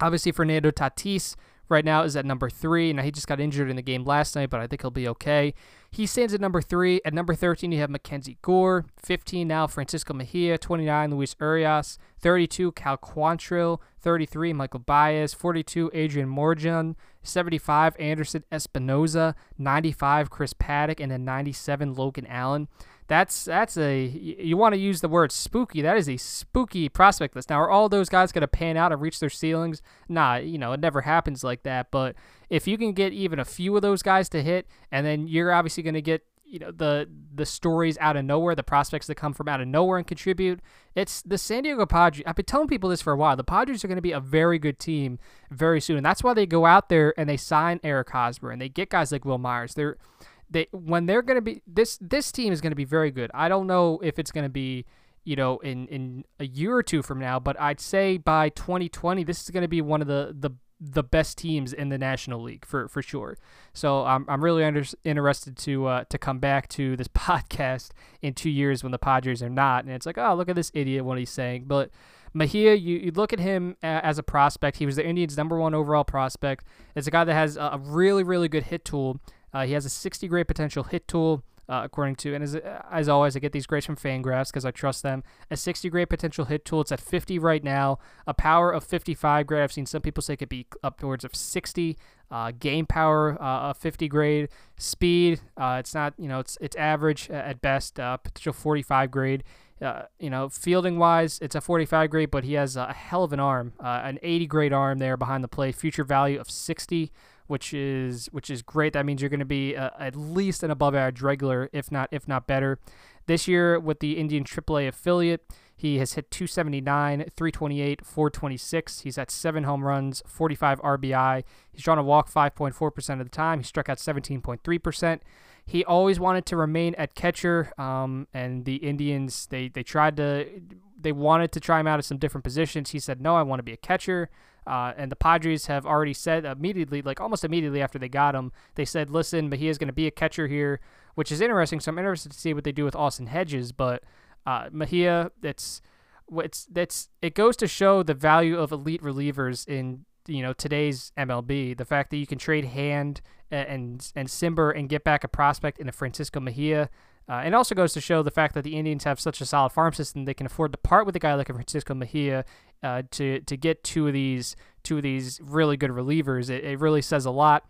Speaker 1: Obviously, Fernando Tatis right now is at number three. Now, he just got injured in the game last night, but I think he'll be okay. He stands at number three. At number 13, you have Mackenzie Gore. 15 now, Francisco Mejia. 29, Luis Urias. 32, Cal Quantrill. 33, Michel Baez. 42, Adrian Morejon. 75, Anderson Espinoza. 95, Chris Paddack. And then 97, Logan Allen that's that's a you want to use the word spooky. That is a spooky prospect list. Now, are all those guys going to pan out and reach their ceilings? Nah, you know it never happens like that. But if you can get even a few of those guys to hit, and then you're obviously going to get you know the the stories out of nowhere, the prospects that come from out of nowhere and contribute. It's the San Diego Padres. I've been telling people this for a while. The Padres are going to be a very good team very soon, and that's why they go out there and they sign Eric Hosmer and they get guys like Wil Myers. They're they when they're going to be this this team is going to be very good. I don't know if it's going to be you know in in a year or two from now, but I'd say by 2020 this is going to be one of the the the best teams in the National League for for sure. So I'm I'm really under, interested to uh, to come back to this podcast in two years when the Padres are not, and it's like oh look at this idiot what he's saying, but. Mejia, you, you look at him as a prospect. He was the Indians' number one overall prospect. It's a guy that has a really, really good hit tool. Uh, he has a 60 grade potential hit tool, uh, according to, and as, as always, I get these grades from Fangraphs because I trust them. A 60 grade potential hit tool. It's at 50 right now. A power of 55 grade. I've seen some people say it could be upwards of 60. Uh, game power uh, of 50 grade. Speed. Uh, it's not, you know, it's it's average at best. Uh, potential 45 grade. Uh, you know, fielding wise, it's a 45 grade, but he has a hell of an arm, uh, an 80 grade arm there behind the plate. Future value of 60 which is which is great. That means you're going to be uh, at least an above average regular, if not if not better. This year with the Indian AAA affiliate, he has hit 279, 328, 426. He's at seven home runs, 45 RBI. He's drawn a walk 5.4% of the time. He struck out 17.3%. He always wanted to remain at catcher, um, and the Indians they they tried to they wanted to try him out at some different positions. He said, "No, I want to be a catcher." Uh, and the Padres have already said immediately, like almost immediately after they got him, they said, listen, but he is going to be a catcher here, which is interesting. So I'm interested to see what they do with Austin Hedges. But uh, Mejia, it's, it's, that's, it goes to show the value of elite relievers in, you know, today's MLB. The fact that you can trade Hand and, and, and Cimber and get back a prospect in a Francisco Mejia. Uh, and also goes to show the fact that the Indians have such a solid farm system they can afford to part with a guy like Francisco Mejia uh, to to get two of these two of these really good relievers. It, it really says a lot.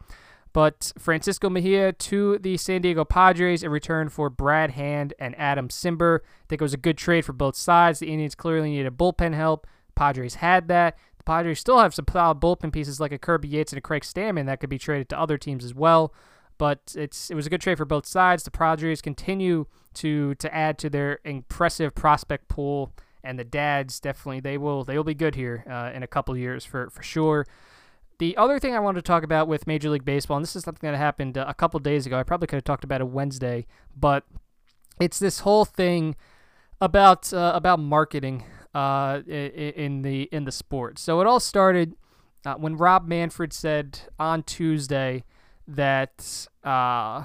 Speaker 1: But Francisco Mejia to the San Diego Padres in return for Brad Hand and Adam Cimber. I think it was a good trade for both sides. The Indians clearly needed a bullpen help. Padres had that. The Padres still have some solid bullpen pieces like a Kirby Yates and a Craig Stammen that could be traded to other teams as well. But it's it was a good trade for both sides. The Padres continue to to add to their impressive prospect pool and the dads definitely they will they will be good here uh, in a couple years for for sure. The other thing I wanted to talk about with Major League Baseball, and this is something that happened uh, a couple days ago. I probably could have talked about it Wednesday, but it's this whole thing about uh, about marketing uh, in the in the sport. So it all started uh, when Rob Manfred said on Tuesday that uh,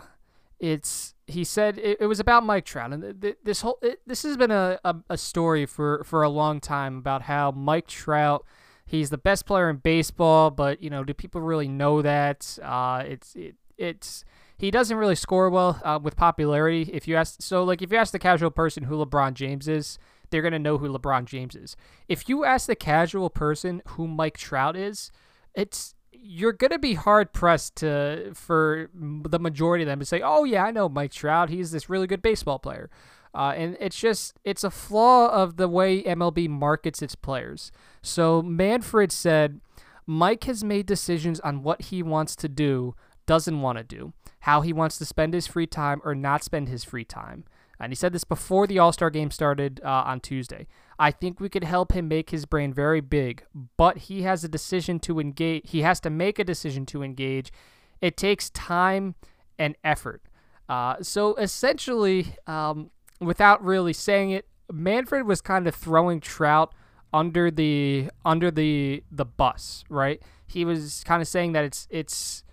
Speaker 1: it's he said it, it, was about Mike Trout, and th- this whole it, this has been a, a, a, story for for a long time about how Mike Trout he's the best player in baseball, but you know, do people really know that? Uh, it's it, it's he doesn't really score well uh, with popularity. If you ask, so like if you ask the casual person who LeBron James is, they're gonna know who LeBron James is. If you ask the casual person who Mike Trout is, it's you're going to be hard pressed to for the majority of them to say, "Oh yeah, I know Mike Trout. He's this really good baseball player." Uh, and it's just it's a flaw of the way MLB markets its players. So Manfred said, Mike has made decisions on what he wants to do, doesn't want to do, how he wants to spend his free time or not spend his free time. And he said this before the All Star game started uh, on Tuesday. I think we could help him make his brain very big, but he has a decision to engage. He has to make a decision to engage. It takes time and effort. Uh, so essentially, um, without really saying it, Manfred was kind of throwing Trout under the under the the bus, right? He was kind of saying that it's it's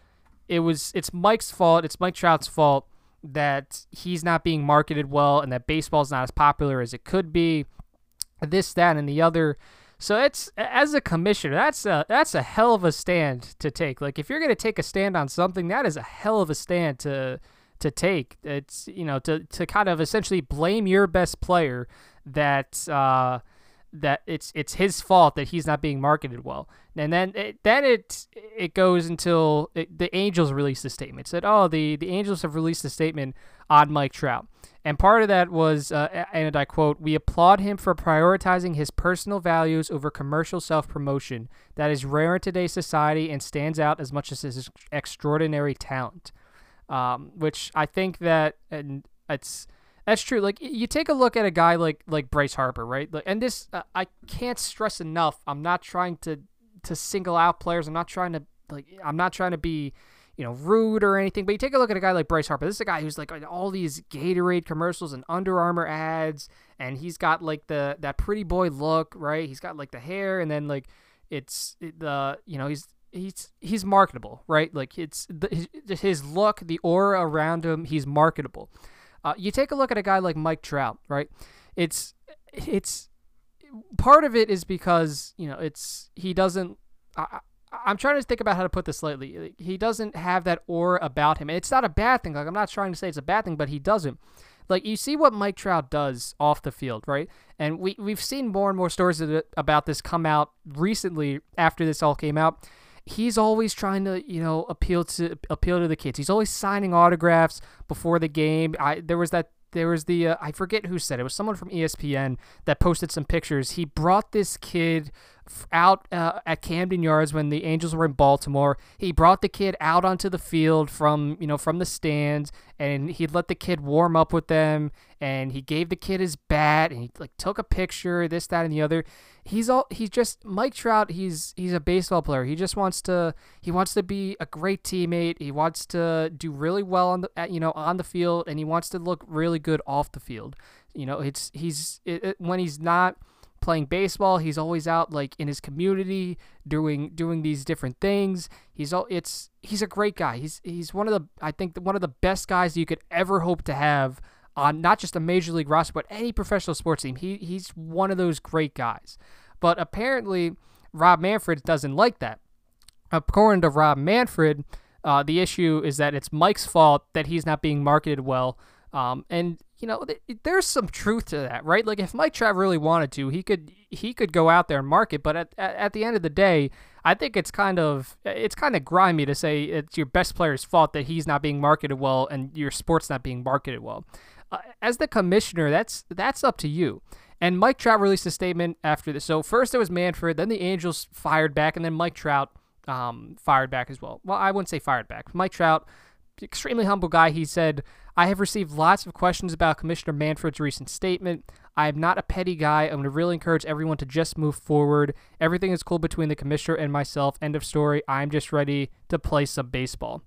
Speaker 1: it was it's Mike's fault, it's Mike Trout's fault that he's not being marketed well and that baseball's not as popular as it could be. This, that, and the other. So it's as a commissioner, that's a that's a hell of a stand to take. Like if you're gonna take a stand on something, that is a hell of a stand to to take. It's you know to to kind of essentially blame your best player that uh, that it's it's his fault that he's not being marketed well. And then it, then it it goes until it, the Angels released a statement. Said, "Oh, the the Angels have released a statement on Mike Trout." And part of that was, uh, and I quote, "We applaud him for prioritizing his personal values over commercial self-promotion. That is rare in today's society and stands out as much as his extraordinary talent." Um, which I think that, and it's that's true. Like you take a look at a guy like like Bryce Harper, right? Like, and this uh, I can't stress enough. I'm not trying to to single out players. I'm not trying to like I'm not trying to be you know rude or anything. But you take a look at a guy like Bryce Harper. This is a guy who's like all these Gatorade commercials and Under Armour ads, and he's got like the that pretty boy look, right? He's got like the hair, and then like it's the you know he's he's he's marketable, right? Like it's the, his look, the aura around him. He's marketable. Uh, you take a look at a guy like Mike Trout, right? It's it's part of it is because you know it's he doesn't. I, I'm trying to think about how to put this slightly. He doesn't have that aura about him. It's not a bad thing. Like I'm not trying to say it's a bad thing, but he doesn't. Like you see what Mike Trout does off the field, right? And we we've seen more and more stories about this come out recently after this all came out he's always trying to you know appeal to appeal to the kids. He's always signing autographs before the game. I there was that there was the uh, I forget who said it. it was someone from ESPN that posted some pictures. He brought this kid out uh, at Camden Yards when the Angels were in Baltimore. He brought the kid out onto the field from you know from the stands, and he let the kid warm up with them, and he gave the kid his bat, and he like took a picture, this, that, and the other. He's all he's just Mike Trout. He's he's a baseball player. He just wants to he wants to be a great teammate. He wants to do really well on the you know on the field, and he wants to look really good off the field. You know, it's he's it, it, when he's not playing baseball. He's always out like in his community doing doing these different things. He's all it's he's a great guy. He's he's one of the I think one of the best guys you could ever hope to have on not just a major league roster but any professional sports team. He he's one of those great guys. But apparently Rob Manfred doesn't like that. According to Rob Manfred, uh, the issue is that it's Mike's fault that he's not being marketed well. Um, and you know, th- there's some truth to that, right? Like if Mike Trout really wanted to, he could he could go out there and market. But at, at, at the end of the day, I think it's kind of it's kind of grimy to say it's your best player's fault that he's not being marketed well and your sport's not being marketed well. Uh, as the commissioner, that's that's up to you. And Mike Trout released a statement after this. So first it was Manfred, then the Angels fired back, and then Mike Trout um, fired back as well. Well, I wouldn't say fired back. Mike Trout, extremely humble guy. He said I have received lots of questions about Commissioner Manfred's recent statement. I am not a petty guy. I'm going to really encourage everyone to just move forward. Everything is cool between the commissioner and myself. End of story. I'm just ready to play some baseball.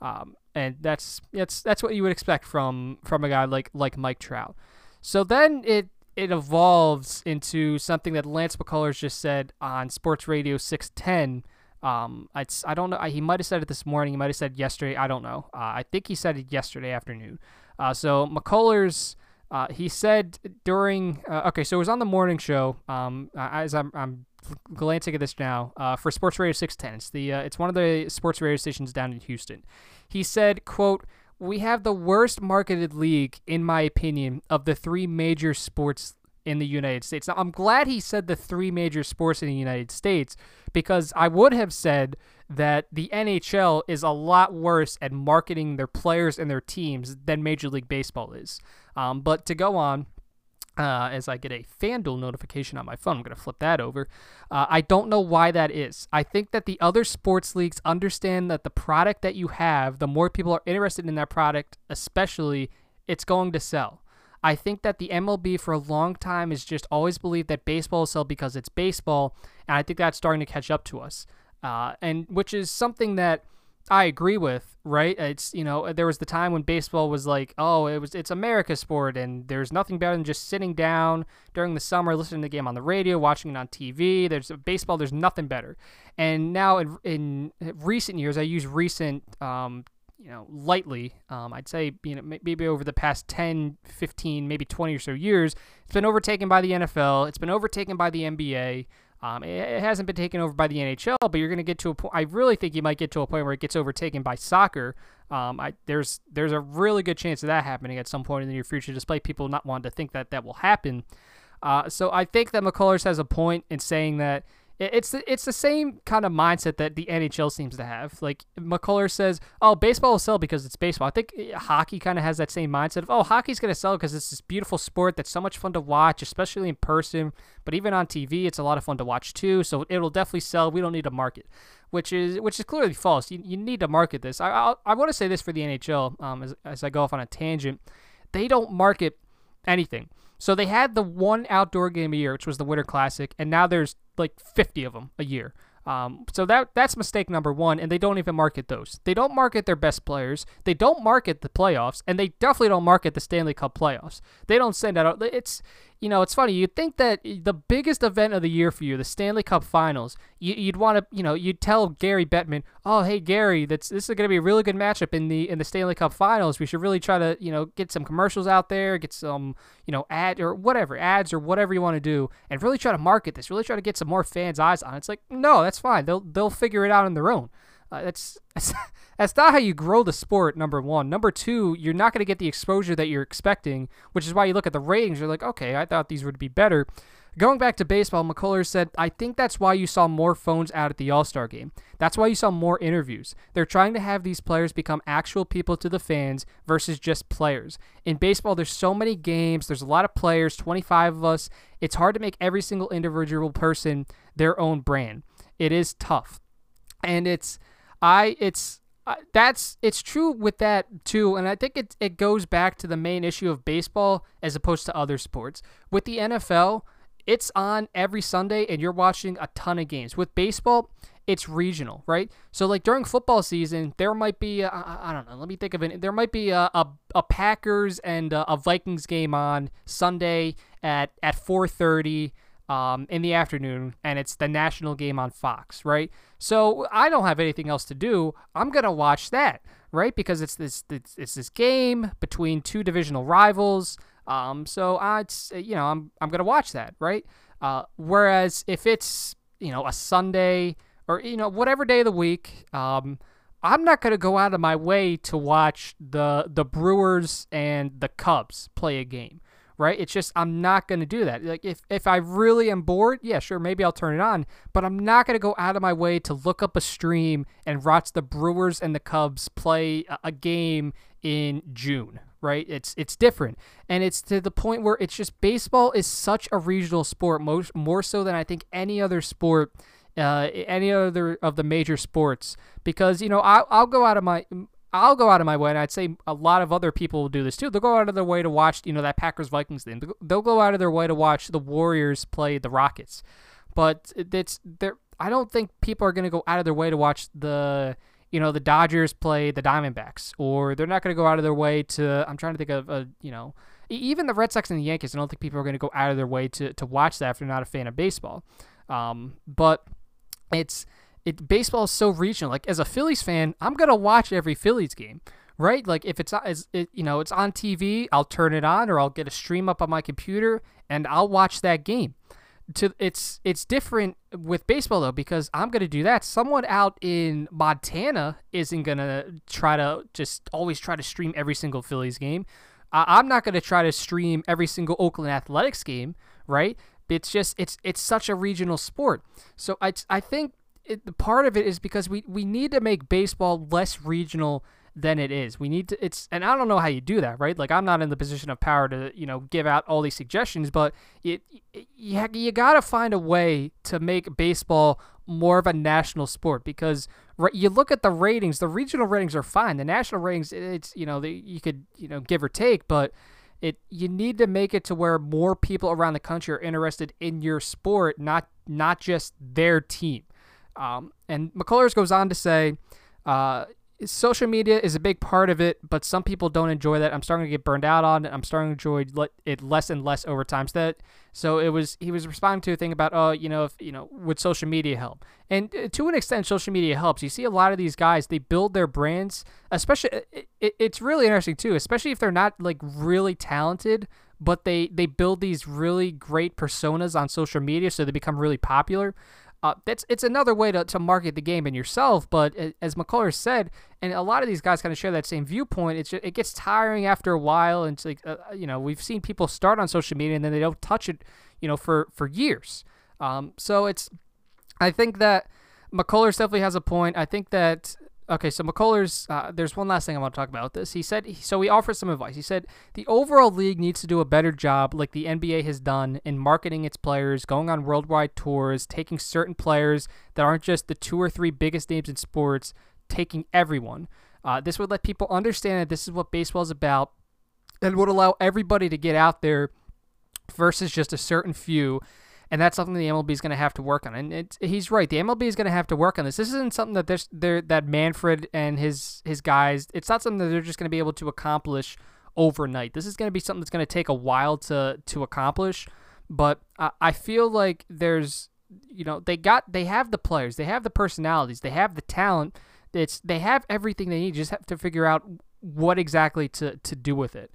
Speaker 1: Um, and that's that's that's what you would expect from from a guy like like Mike Trout. So then it it evolves into something that Lance McCullers just said on Sports Radio 610 um, it's I don't know. He might have said it this morning. He might have said yesterday. I don't know. Uh, I think he said it yesterday afternoon. Uh, so McCullers, uh, he said during. Uh, okay, so it was on the morning show. Um, as I'm, I'm glancing at this now uh, for Sports Radio 610. It's the uh, it's one of the sports radio stations down in Houston. He said, "quote We have the worst marketed league, in my opinion, of the three major sports in the United States. Now, I'm glad he said the three major sports in the United States because I would have said that the NHL is a lot worse at marketing their players and their teams than Major League Baseball is. Um, but to go on, uh, as I get a FanDuel notification on my phone, I'm going to flip that over. Uh, I don't know why that is. I think that the other sports leagues understand that the product that you have, the more people are interested in that product, especially, it's going to sell. I think that the MLB for a long time has just always believed that baseball will sell because it's baseball, and I think that's starting to catch up to us. Uh, and which is something that I agree with, right? It's you know there was the time when baseball was like, oh, it was it's America's sport, and there's nothing better than just sitting down during the summer, listening to the game on the radio, watching it on TV. There's baseball. There's nothing better. And now in, in recent years, I use recent um, you know, lightly. Um, I'd say, you know, maybe over the past 10, 15, maybe 20 or so years, it's been overtaken by the NFL. It's been overtaken by the NBA. Um, it, hasn't been taken over by the NHL, but you're going to get to a point. I really think you might get to a point where it gets overtaken by soccer. Um, I, there's there's a really good chance of that happening at some point in the near future, despite people not wanting to think that that will happen. Uh, so I think that McCullers has a point in saying that it's the, it's the same kind of mindset that the NHL seems to have. Like McCuller says, "Oh, baseball will sell because it's baseball." I think eh, hockey kind of has that same mindset of, "Oh, hockey's going to sell because it's this beautiful sport that's so much fun to watch, especially in person, but even on TV, it's a lot of fun to watch too. So it'll definitely sell. We don't need to market." Which is which is clearly false. You, you need to market this. I i i want to say this for the NHL um, as, as I go off on a tangent. They don't market anything. So they had the one outdoor game a year, which was the Winter Classic, and now there's like 50 of them a year. Um, so that that's mistake number one, and they don't even market those. They don't market their best players. They don't market the playoffs, and they definitely don't market the Stanley Cup playoffs. They don't send out. It's you know, it's funny. You'd think that the biggest event of the year for you, the Stanley Cup Finals, you, would want to, you know, you'd tell Gary Bettman, "Oh, hey Gary, that's this is going to be a really good matchup in the in the Stanley Cup Finals. We should really try to, you know, get some commercials out there, get some, you know, ad or whatever ads or whatever you want to do, and really try to market this. Really try to get some more fans' eyes on it. It's like, no, that's fine. They'll they'll figure it out on their own. Uh, that's, that's that's not how you grow the sport. Number one. Number two, you're not going to get the exposure that you're expecting, which is why you look at the ratings. You're like, okay, I thought these would be better. Going back to baseball, McCullers said, I think that's why you saw more phones out at the All Star game. That's why you saw more interviews. They're trying to have these players become actual people to the fans versus just players. In baseball, there's so many games, there's a lot of players, 25 of us. It's hard to make every single individual person their own brand. It is tough. And it's I it's uh, that's it's true with that too, and I think it it goes back to the main issue of baseball as opposed to other sports. With the NFL, it's on every Sunday, and you're watching a ton of games. With baseball, it's regional, right? So like during football season, there might be I I don't know. Let me think of it. There might be a a, a Packers and a, a Vikings game on Sunday at at 4:30 um, in the afternoon, and it's the national game on Fox, right? So I don't have anything else to do. I'm gonna watch that, right? Because it's this it's, it's this game between two divisional rivals. Um, so I, you know I'm I'm gonna watch that, right? Uh, whereas if it's you know a Sunday or you know whatever day of the week, um, I'm not gonna go out of my way to watch the the Brewers and the Cubs play a game right? It's just I'm not going to do that. Like if if I really am bored, yeah, sure, maybe I'll turn it on, but I'm not going to go out of my way to look up a stream and watch the Brewers and the Cubs play a, a game in June, right? It's it's different, and it's to the point where it's just baseball is such a regional sport, most more so than I think any other sport. Uh, any other of the major sports because you know I'll, I'll go out of my I'll go out of my way, and I'd say a lot of other people will do this too. They'll go out of their way to watch, you know, that Packers Vikings thing. They'll go out of their way to watch the Warriors play the Rockets. But it's there. I don't think people are going to go out of their way to watch the, you know, the Dodgers play the Diamondbacks, or they're not going to go out of their way to. I'm trying to think of a, you know, even the Red Sox and the Yankees. I don't think people are going to go out of their way to to watch that if they're not a fan of baseball. Um, but it's it baseball is so regional. Like as a Phillies fan, I'm gonna watch every Phillies game, right? Like if it's as it, you know it's on TV, I'll turn it on or I'll get a stream up on my computer and I'll watch that game. To it's it's different with baseball though because I'm gonna do that. Someone out in Montana isn't gonna try to just always try to stream every single Phillies game. I'm not gonna try to stream every single Oakland Athletics game, right? It's just it's it's such a regional sport. So I I think it, part of it is because we, we need to make baseball less regional than it is. We need to it's and I don't know how you do that, right? Like I'm not in the position of power to, you know, give out all these suggestions, but it, it you, you got to find a way to make baseball more of a national sport because you look at the ratings, the regional ratings are fine. The national ratings it's, you know, the, you could, you know, give or take, but it you need to make it to where more people around the country are interested in your sport, not not just their team. Um, and McCullers goes on to say, uh, social media is a big part of it, but some people don't enjoy that. I'm starting to get burned out on it. I'm starting to enjoy it less and less over time. So that so it was he was responding to a thing about oh you know if you know would social media help and uh, to an extent social media helps. You see a lot of these guys they build their brands, especially it, it, it's really interesting too, especially if they're not like really talented, but they they build these really great personas on social media so they become really popular. Uh, that's it's another way to, to market the game and yourself. But as McCullers said, and a lot of these guys kind of share that same viewpoint. It's just, it gets tiring after a while, and it's like uh, you know we've seen people start on social media and then they don't touch it, you know, for for years. Um, so it's I think that McCullers definitely has a point. I think that Okay, so McCullers, uh, there's one last thing I want to talk about this. He said, so he offered some advice. He said, the overall league needs to do a better job, like the NBA has done, in marketing its players, going on worldwide tours, taking certain players that aren't just the two or three biggest names in sports, taking everyone. Uh, this would let people understand that this is what baseball is about and would allow everybody to get out there versus just a certain few and that's something the MLB is going to have to work on. And he's right. The MLB is going to have to work on this. This isn't something that there's there that Manfred and his his guys. It's not something that they're just going to be able to accomplish overnight. This is going to be something that's going to take a while to to accomplish. But I, I feel like there's you know they got they have the players, they have the personalities, they have the talent. It's they have everything they need. You just have to figure out what exactly to to do with it.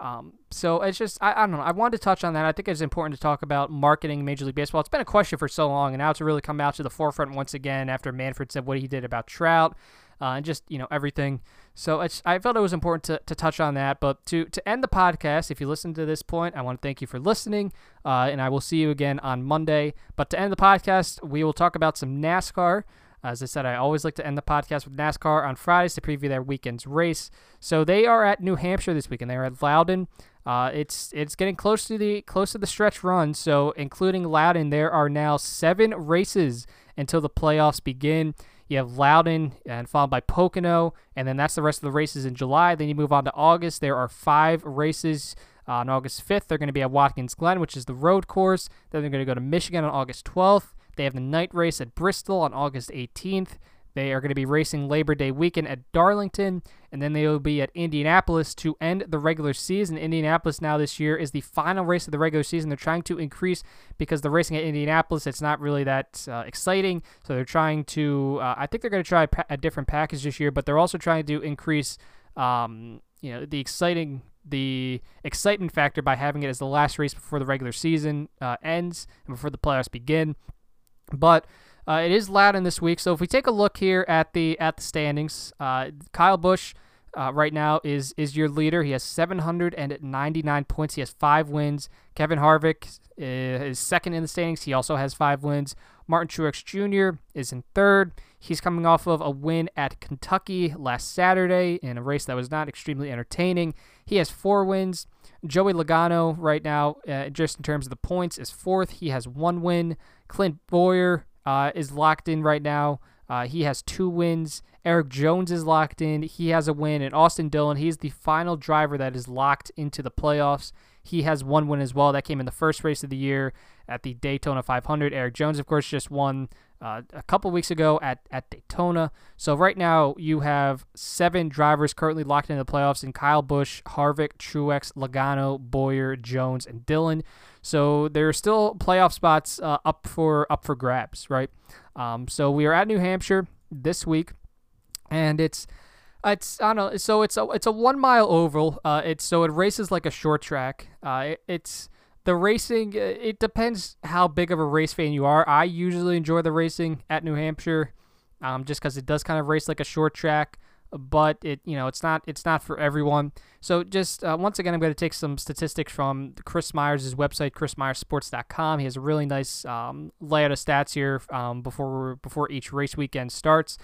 Speaker 1: Um, so it's just I, I don't know. I wanted to touch on that. I think it's important to talk about marketing Major League Baseball. It's been a question for so long, and now it's really come out to the forefront once again after Manfred said what he did about Trout uh, and just you know everything. So I felt it was important to, to touch on that. But to to end the podcast, if you listen to this point, I want to thank you for listening, uh, and I will see you again on Monday. But to end the podcast, we will talk about some NASCAR. As I said, I always like to end the podcast with NASCAR on Fridays to preview their weekend's race. So they are at New Hampshire this weekend. They're at Loudon. Uh, it's it's getting close to the close to the stretch run. So including Loudon, there are now seven races until the playoffs begin. You have Loudon and followed by Pocono, and then that's the rest of the races in July. Then you move on to August. There are five races. Uh, on August 5th, they're going to be at Watkins Glen, which is the road course. Then they're going to go to Michigan on August 12th. They have the night race at Bristol on August 18th. They are going to be racing Labor Day weekend at Darlington, and then they will be at Indianapolis to end the regular season. Indianapolis now this year is the final race of the regular season. They're trying to increase because the racing at Indianapolis it's not really that uh, exciting, so they're trying to. Uh, I think they're going to try a, pa- a, different package this year, but they're also trying to increase, um, you know, the exciting the excitement factor by having it as the last race before the regular season uh, ends and before the playoffs begin. But uh, it is Loudon this week. So if we take a look here at the at the standings, uh, Kyle Busch uh, right now is is your leader. He has 799 points. He has five wins. Kevin Harvick is second in the standings. He also has five wins. Martin Truex Jr. is in third. He's coming off of a win at Kentucky last Saturday in a race that was not extremely entertaining. He has four wins. Joey Logano right now, uh, just in terms of the points, is fourth. He has one win. Clint Bowyer uh, is locked in right now. Uh, he has two wins. Erik Jones is locked in. He has a win. And Austin Dillon, he's the final driver that is locked into the playoffs. He has one win as well. That came in the first race of the year at the Daytona 500. Erik Jones, of course, just won uh, a couple weeks ago at, at Daytona. So right now you have seven drivers currently locked into the playoffs in Kyle Busch, Harvick, Truex, Logano, Bowyer, Jones, and Dillon. So there are still playoff spots uh, up for up for grabs, right? Um, so we are at New Hampshire this week, and it's it's I don't know. So it's a it's a one mile oval. Uh, it's so it races like a short track. Uh, it, it's the racing. Uh, it depends how big of a race fan you are. I usually enjoy the racing at New Hampshire, um, just because it does kind of race like a short track but it you know it's not it's not for everyone. So just uh, once again, I'm going to take some statistics from Chris Myers' website, chrismyersports.com. He has a really nice um, layout of stats here um, before before each race weekend starts.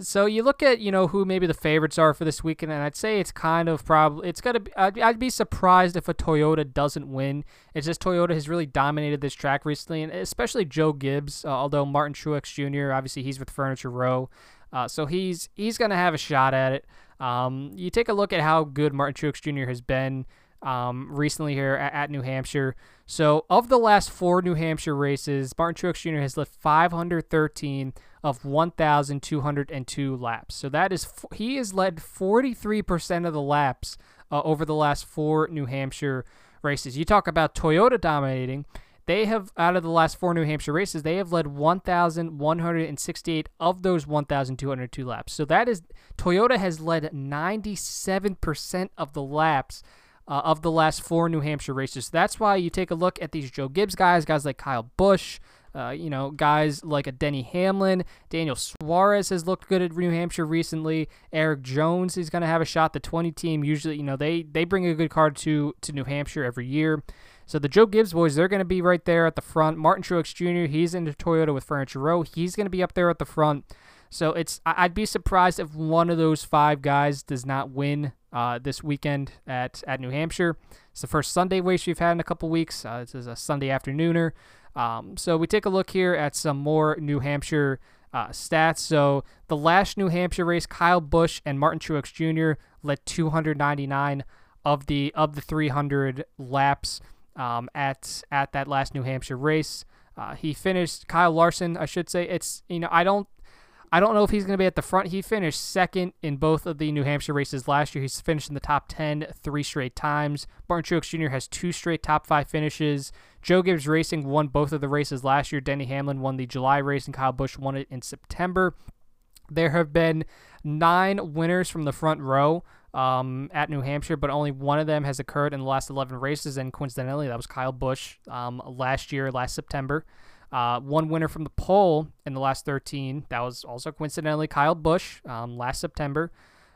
Speaker 1: So you look at you know who maybe the favorites are for this weekend, and I'd say it's kind of probably it's gonna. Be, I'd, I'd be surprised if a Toyota doesn't win. It's just Toyota has really dominated this track recently, and especially Joe Gibbs. Uh, although Martin Truex Jr. obviously he's with Furniture Row. Uh, so he's he's to have a shot at it. Um, you take a look at how good Martin Truex Jr. has been um, recently here at, at, New Hampshire. So, of the last four New Hampshire races, Martin Truex Jr. has led 513 of 1,202 laps. So that is he has led 43% of the laps uh, over the last four New Hampshire races. You talk about Toyota dominating. They have, out of the last four New Hampshire races, they have led 1,168 of those 1,202 laps. So that is, Toyota has led 97% of the laps uh, of the last four New Hampshire races. That's why you take a look at these Joe Gibbs guys, guys like Kyle Busch, uh, you know, guys like a Denny Hamlin, Daniel Suarez has looked good at New Hampshire recently. Erik Jones is going to have a shot. The 20 team usually, you know, they they bring a good card to to New Hampshire every year. So the Joe Gibbs boys, they're going to be right there at the front. Martin Truex Jr., he's into Toyota with Furniture Row. He's going to be up there at the front. So it's I'd be surprised if one of those five guys does not win uh, this weekend at at New Hampshire. It's the first Sunday race we've had in a couple weeks. Uh, this is a Sunday afternooner. Um, so we take a look here at some more New Hampshire uh, stats. So the last New Hampshire race, Kyle Busch and Martin Truex Jr. led 299 of the of the 300 laps um, at at that last New Hampshire race. Uh, he finished Kyle Larson, I should say. It's you know I don't I don't know if he's going to be at the front. He finished second in both of the New Hampshire races last year. He's finished in the top 10 three straight times. Martin Truex Jr. has two straight top five finishes. Joe Gibbs Racing won both of the races last year. Denny Hamlin won the July race, and Kyle Busch won it in September. There have been nine winners from the front row um, at New Hampshire, but only one of them has occurred in the last 11 races, and coincidentally, that was Kyle Busch um, last year, last September. Uh, one winner from the pole in the last 13. That was also coincidentally Kyle Busch um, last September.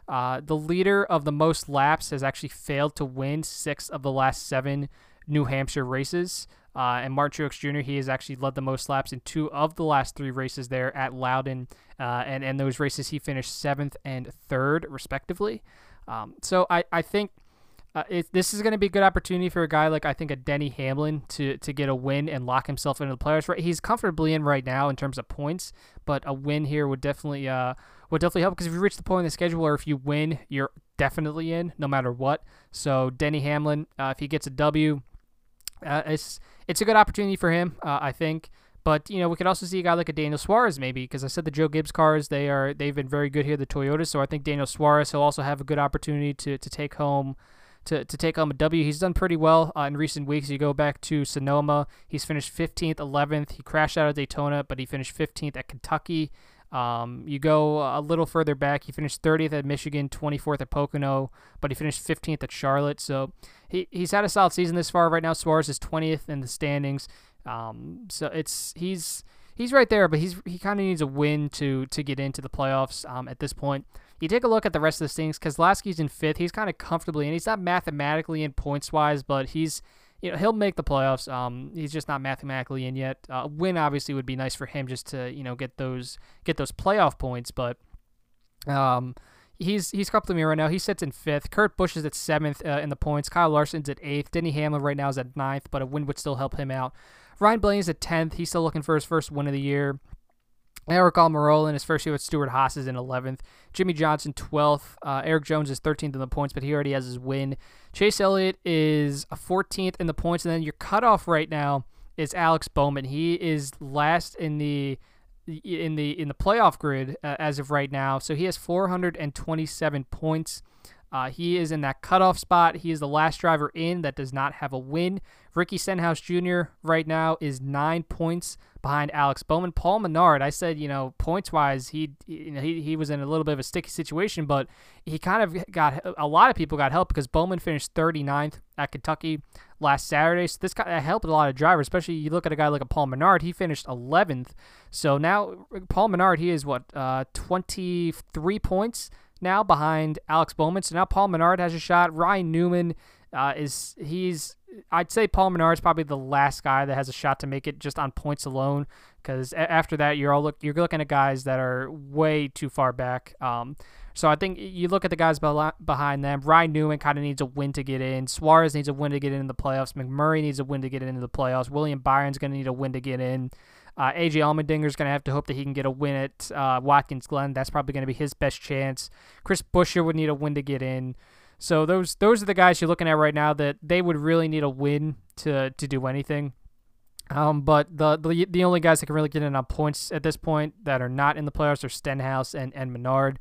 Speaker 1: Uh, the leader of the most laps has actually failed to win six of the last seven New Hampshire races. Uh, and Martin Truex Jr. He has actually led the most laps in two of the last three races there at Loudon, uh, and and those races he finished seventh and third respectively. Um, so I I think uh, it, this is going to be a good opportunity for a guy like I think a Denny Hamlin to to get a win and lock himself into the playoffs. Right, he's comfortably in right now in terms of points, but a win here would definitely uh would definitely help because if you reach the point in the schedule where if you win, you're definitely in no matter what. So Denny Hamlin, uh, if he gets a W, uh, it's it's a good opportunity for him, uh, I think. But you know, we could also see a guy like a Daniel Suarez maybe because I said the Joe Gibbs cars they are they've been very good here, the Toyotas. So I think Daniel Suarez will also have a good opportunity to to take home to, to take home a W. He's done pretty well uh, in recent weeks. You go back to Sonoma, he's finished 15th, 11th. He crashed out of Daytona, but he finished 15th at Kentucky. Um, you go a little further back, he finished 30th at Michigan, 24th at Pocono, but he finished 15th at Charlotte. So he, he's had a solid season this far. Right now, Suarez is 20th in the standings. Um, so it's he's he's right there, but he's he kind of needs a win to to get into the playoffs um, at this point. You take a look at the rest of the things. Keselowski's in fifth. He's kind of comfortably and He's not mathematically in points wise, but he's you know he'll make the playoffs. Um, he's just not mathematically in yet. Uh, win obviously would be nice for him just to you know get those get those playoff points, but um, he's he's comfortably right now. He sits in fifth. Kurt Busch is at seventh uh, in the points. Kyle Larson's at eighth. Denny Hamlin right now is at ninth, but a win would still help him out. Ryan Blaney's at tenth. He's still looking for his first win of the year. Aric Almirola in his first year with Stewart-Haas is in 11th. Jimmie Johnson 12th. Uh, Erik Jones is 13th in the points, but he already has his win. Chase Elliott is 14th in the points, and then your cutoff right now is Alex Bowman. He is last in the in the in the playoff grid uh, as of right now, so he has 427 points. Uh, he is in that cutoff spot. He is the last driver in that does not have a win. Ricky Stenhouse Jr. right now is nine points behind Alex Bowman. Paul Menard, I said, you know, points wise, he you know, he, he was in a little bit of a sticky situation, but he kind of got a lot of people got help because Bowman finished 39th at Kentucky last Saturday. So this kind of helped a lot of drivers, especially you look at a guy like a Paul Menard. He finished 11th. So now Paul Menard, he is what uh, 23 points now behind Alex Bowman. So now Paul Menard has a shot. Ryan Newman uh, is he's I'd say Paul Menard is probably the last guy that has a shot to make it just on points alone. Because after that, you're all look you're looking at guys that are way too far back. Um, so I think you look at the guys behind them. Ryan Newman kind of needs a win to get in. Suarez needs a win to get into the playoffs. McMurray needs a win to get into the playoffs. William Byron's going to need a win to get in. Uh, AJ Allmendinger is going to have to hope that he can get a win at uh, Watkins Glen. That's probably going to be his best chance. Chris Buescher would need a win to get in. So those those are the guys you're looking at right now that they would really need a win to to do anything. Um, but the, the the only guys that can really get in on points at this point that are not in the playoffs are Stenhouse and and Menard.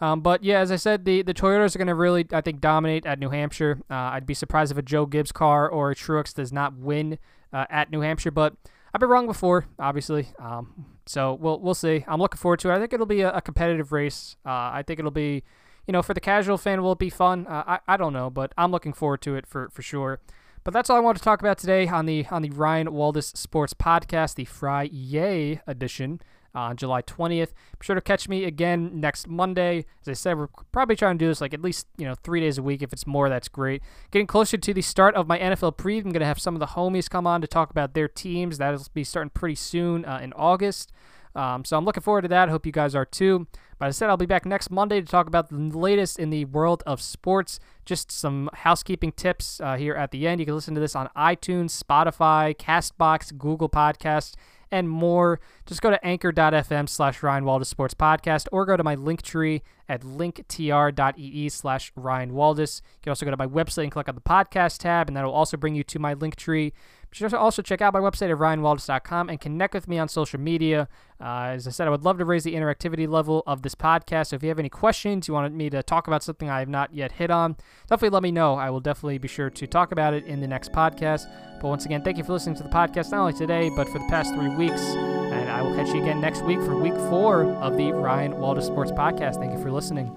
Speaker 1: Um, but yeah, as I said, the, the Toyotas are going to really, I think, dominate at New Hampshire. Uh, I'd be surprised if a Joe Gibbs car or a Truex does not win uh, at New Hampshire. But I've been wrong before, obviously. Um, so we'll we'll see. I'm looking forward to it. I think it'll be a, a competitive race. Uh, I think it'll be, you know, for the casual fan, will it be fun? Uh, I I don't know, but I'm looking forward to it for for sure. But that's all I want to talk about today on the on the Ryan Waldis Sports Podcast, the Friday edition on July 20th. Be sure to catch me again next Monday. As I said, we're probably trying to do this like at least, you know, three days a week. If it's more, that's great. Getting closer to the start of my NFL preview, I'm going to have some of the homies come on to talk about their teams. That'll be starting pretty soon uh, in August. Um, so I'm looking forward to that. Hope you guys are too. But I said, I'll be back next Monday to talk about the latest in the world of sports. Just some housekeeping tips uh, here at the end. You can listen to this on iTunes, Spotify, Castbox, Google Podcasts, and more, just go to anchor.fm slash Ryan Waldis Sports Podcast or go to my link tree at linktr.ee slash Ryan. You can also go to my website and click on the podcast tab, and that will also bring you to my link tree. Be sure to also check out my website at ryanwaldis.com and connect with me on social media. Uh, as I said, I would love to raise the interactivity level of this podcast. So if you have any questions, you wanted me to talk about something I have not yet hit on, definitely let me know. I will definitely be sure to talk about it in the next podcast. But once again, thank you for listening to the podcast, not only today, but for the past three weeks. And I will catch you again next week for week four of the Ryan Waldis Sports Podcast. Thank you for listening.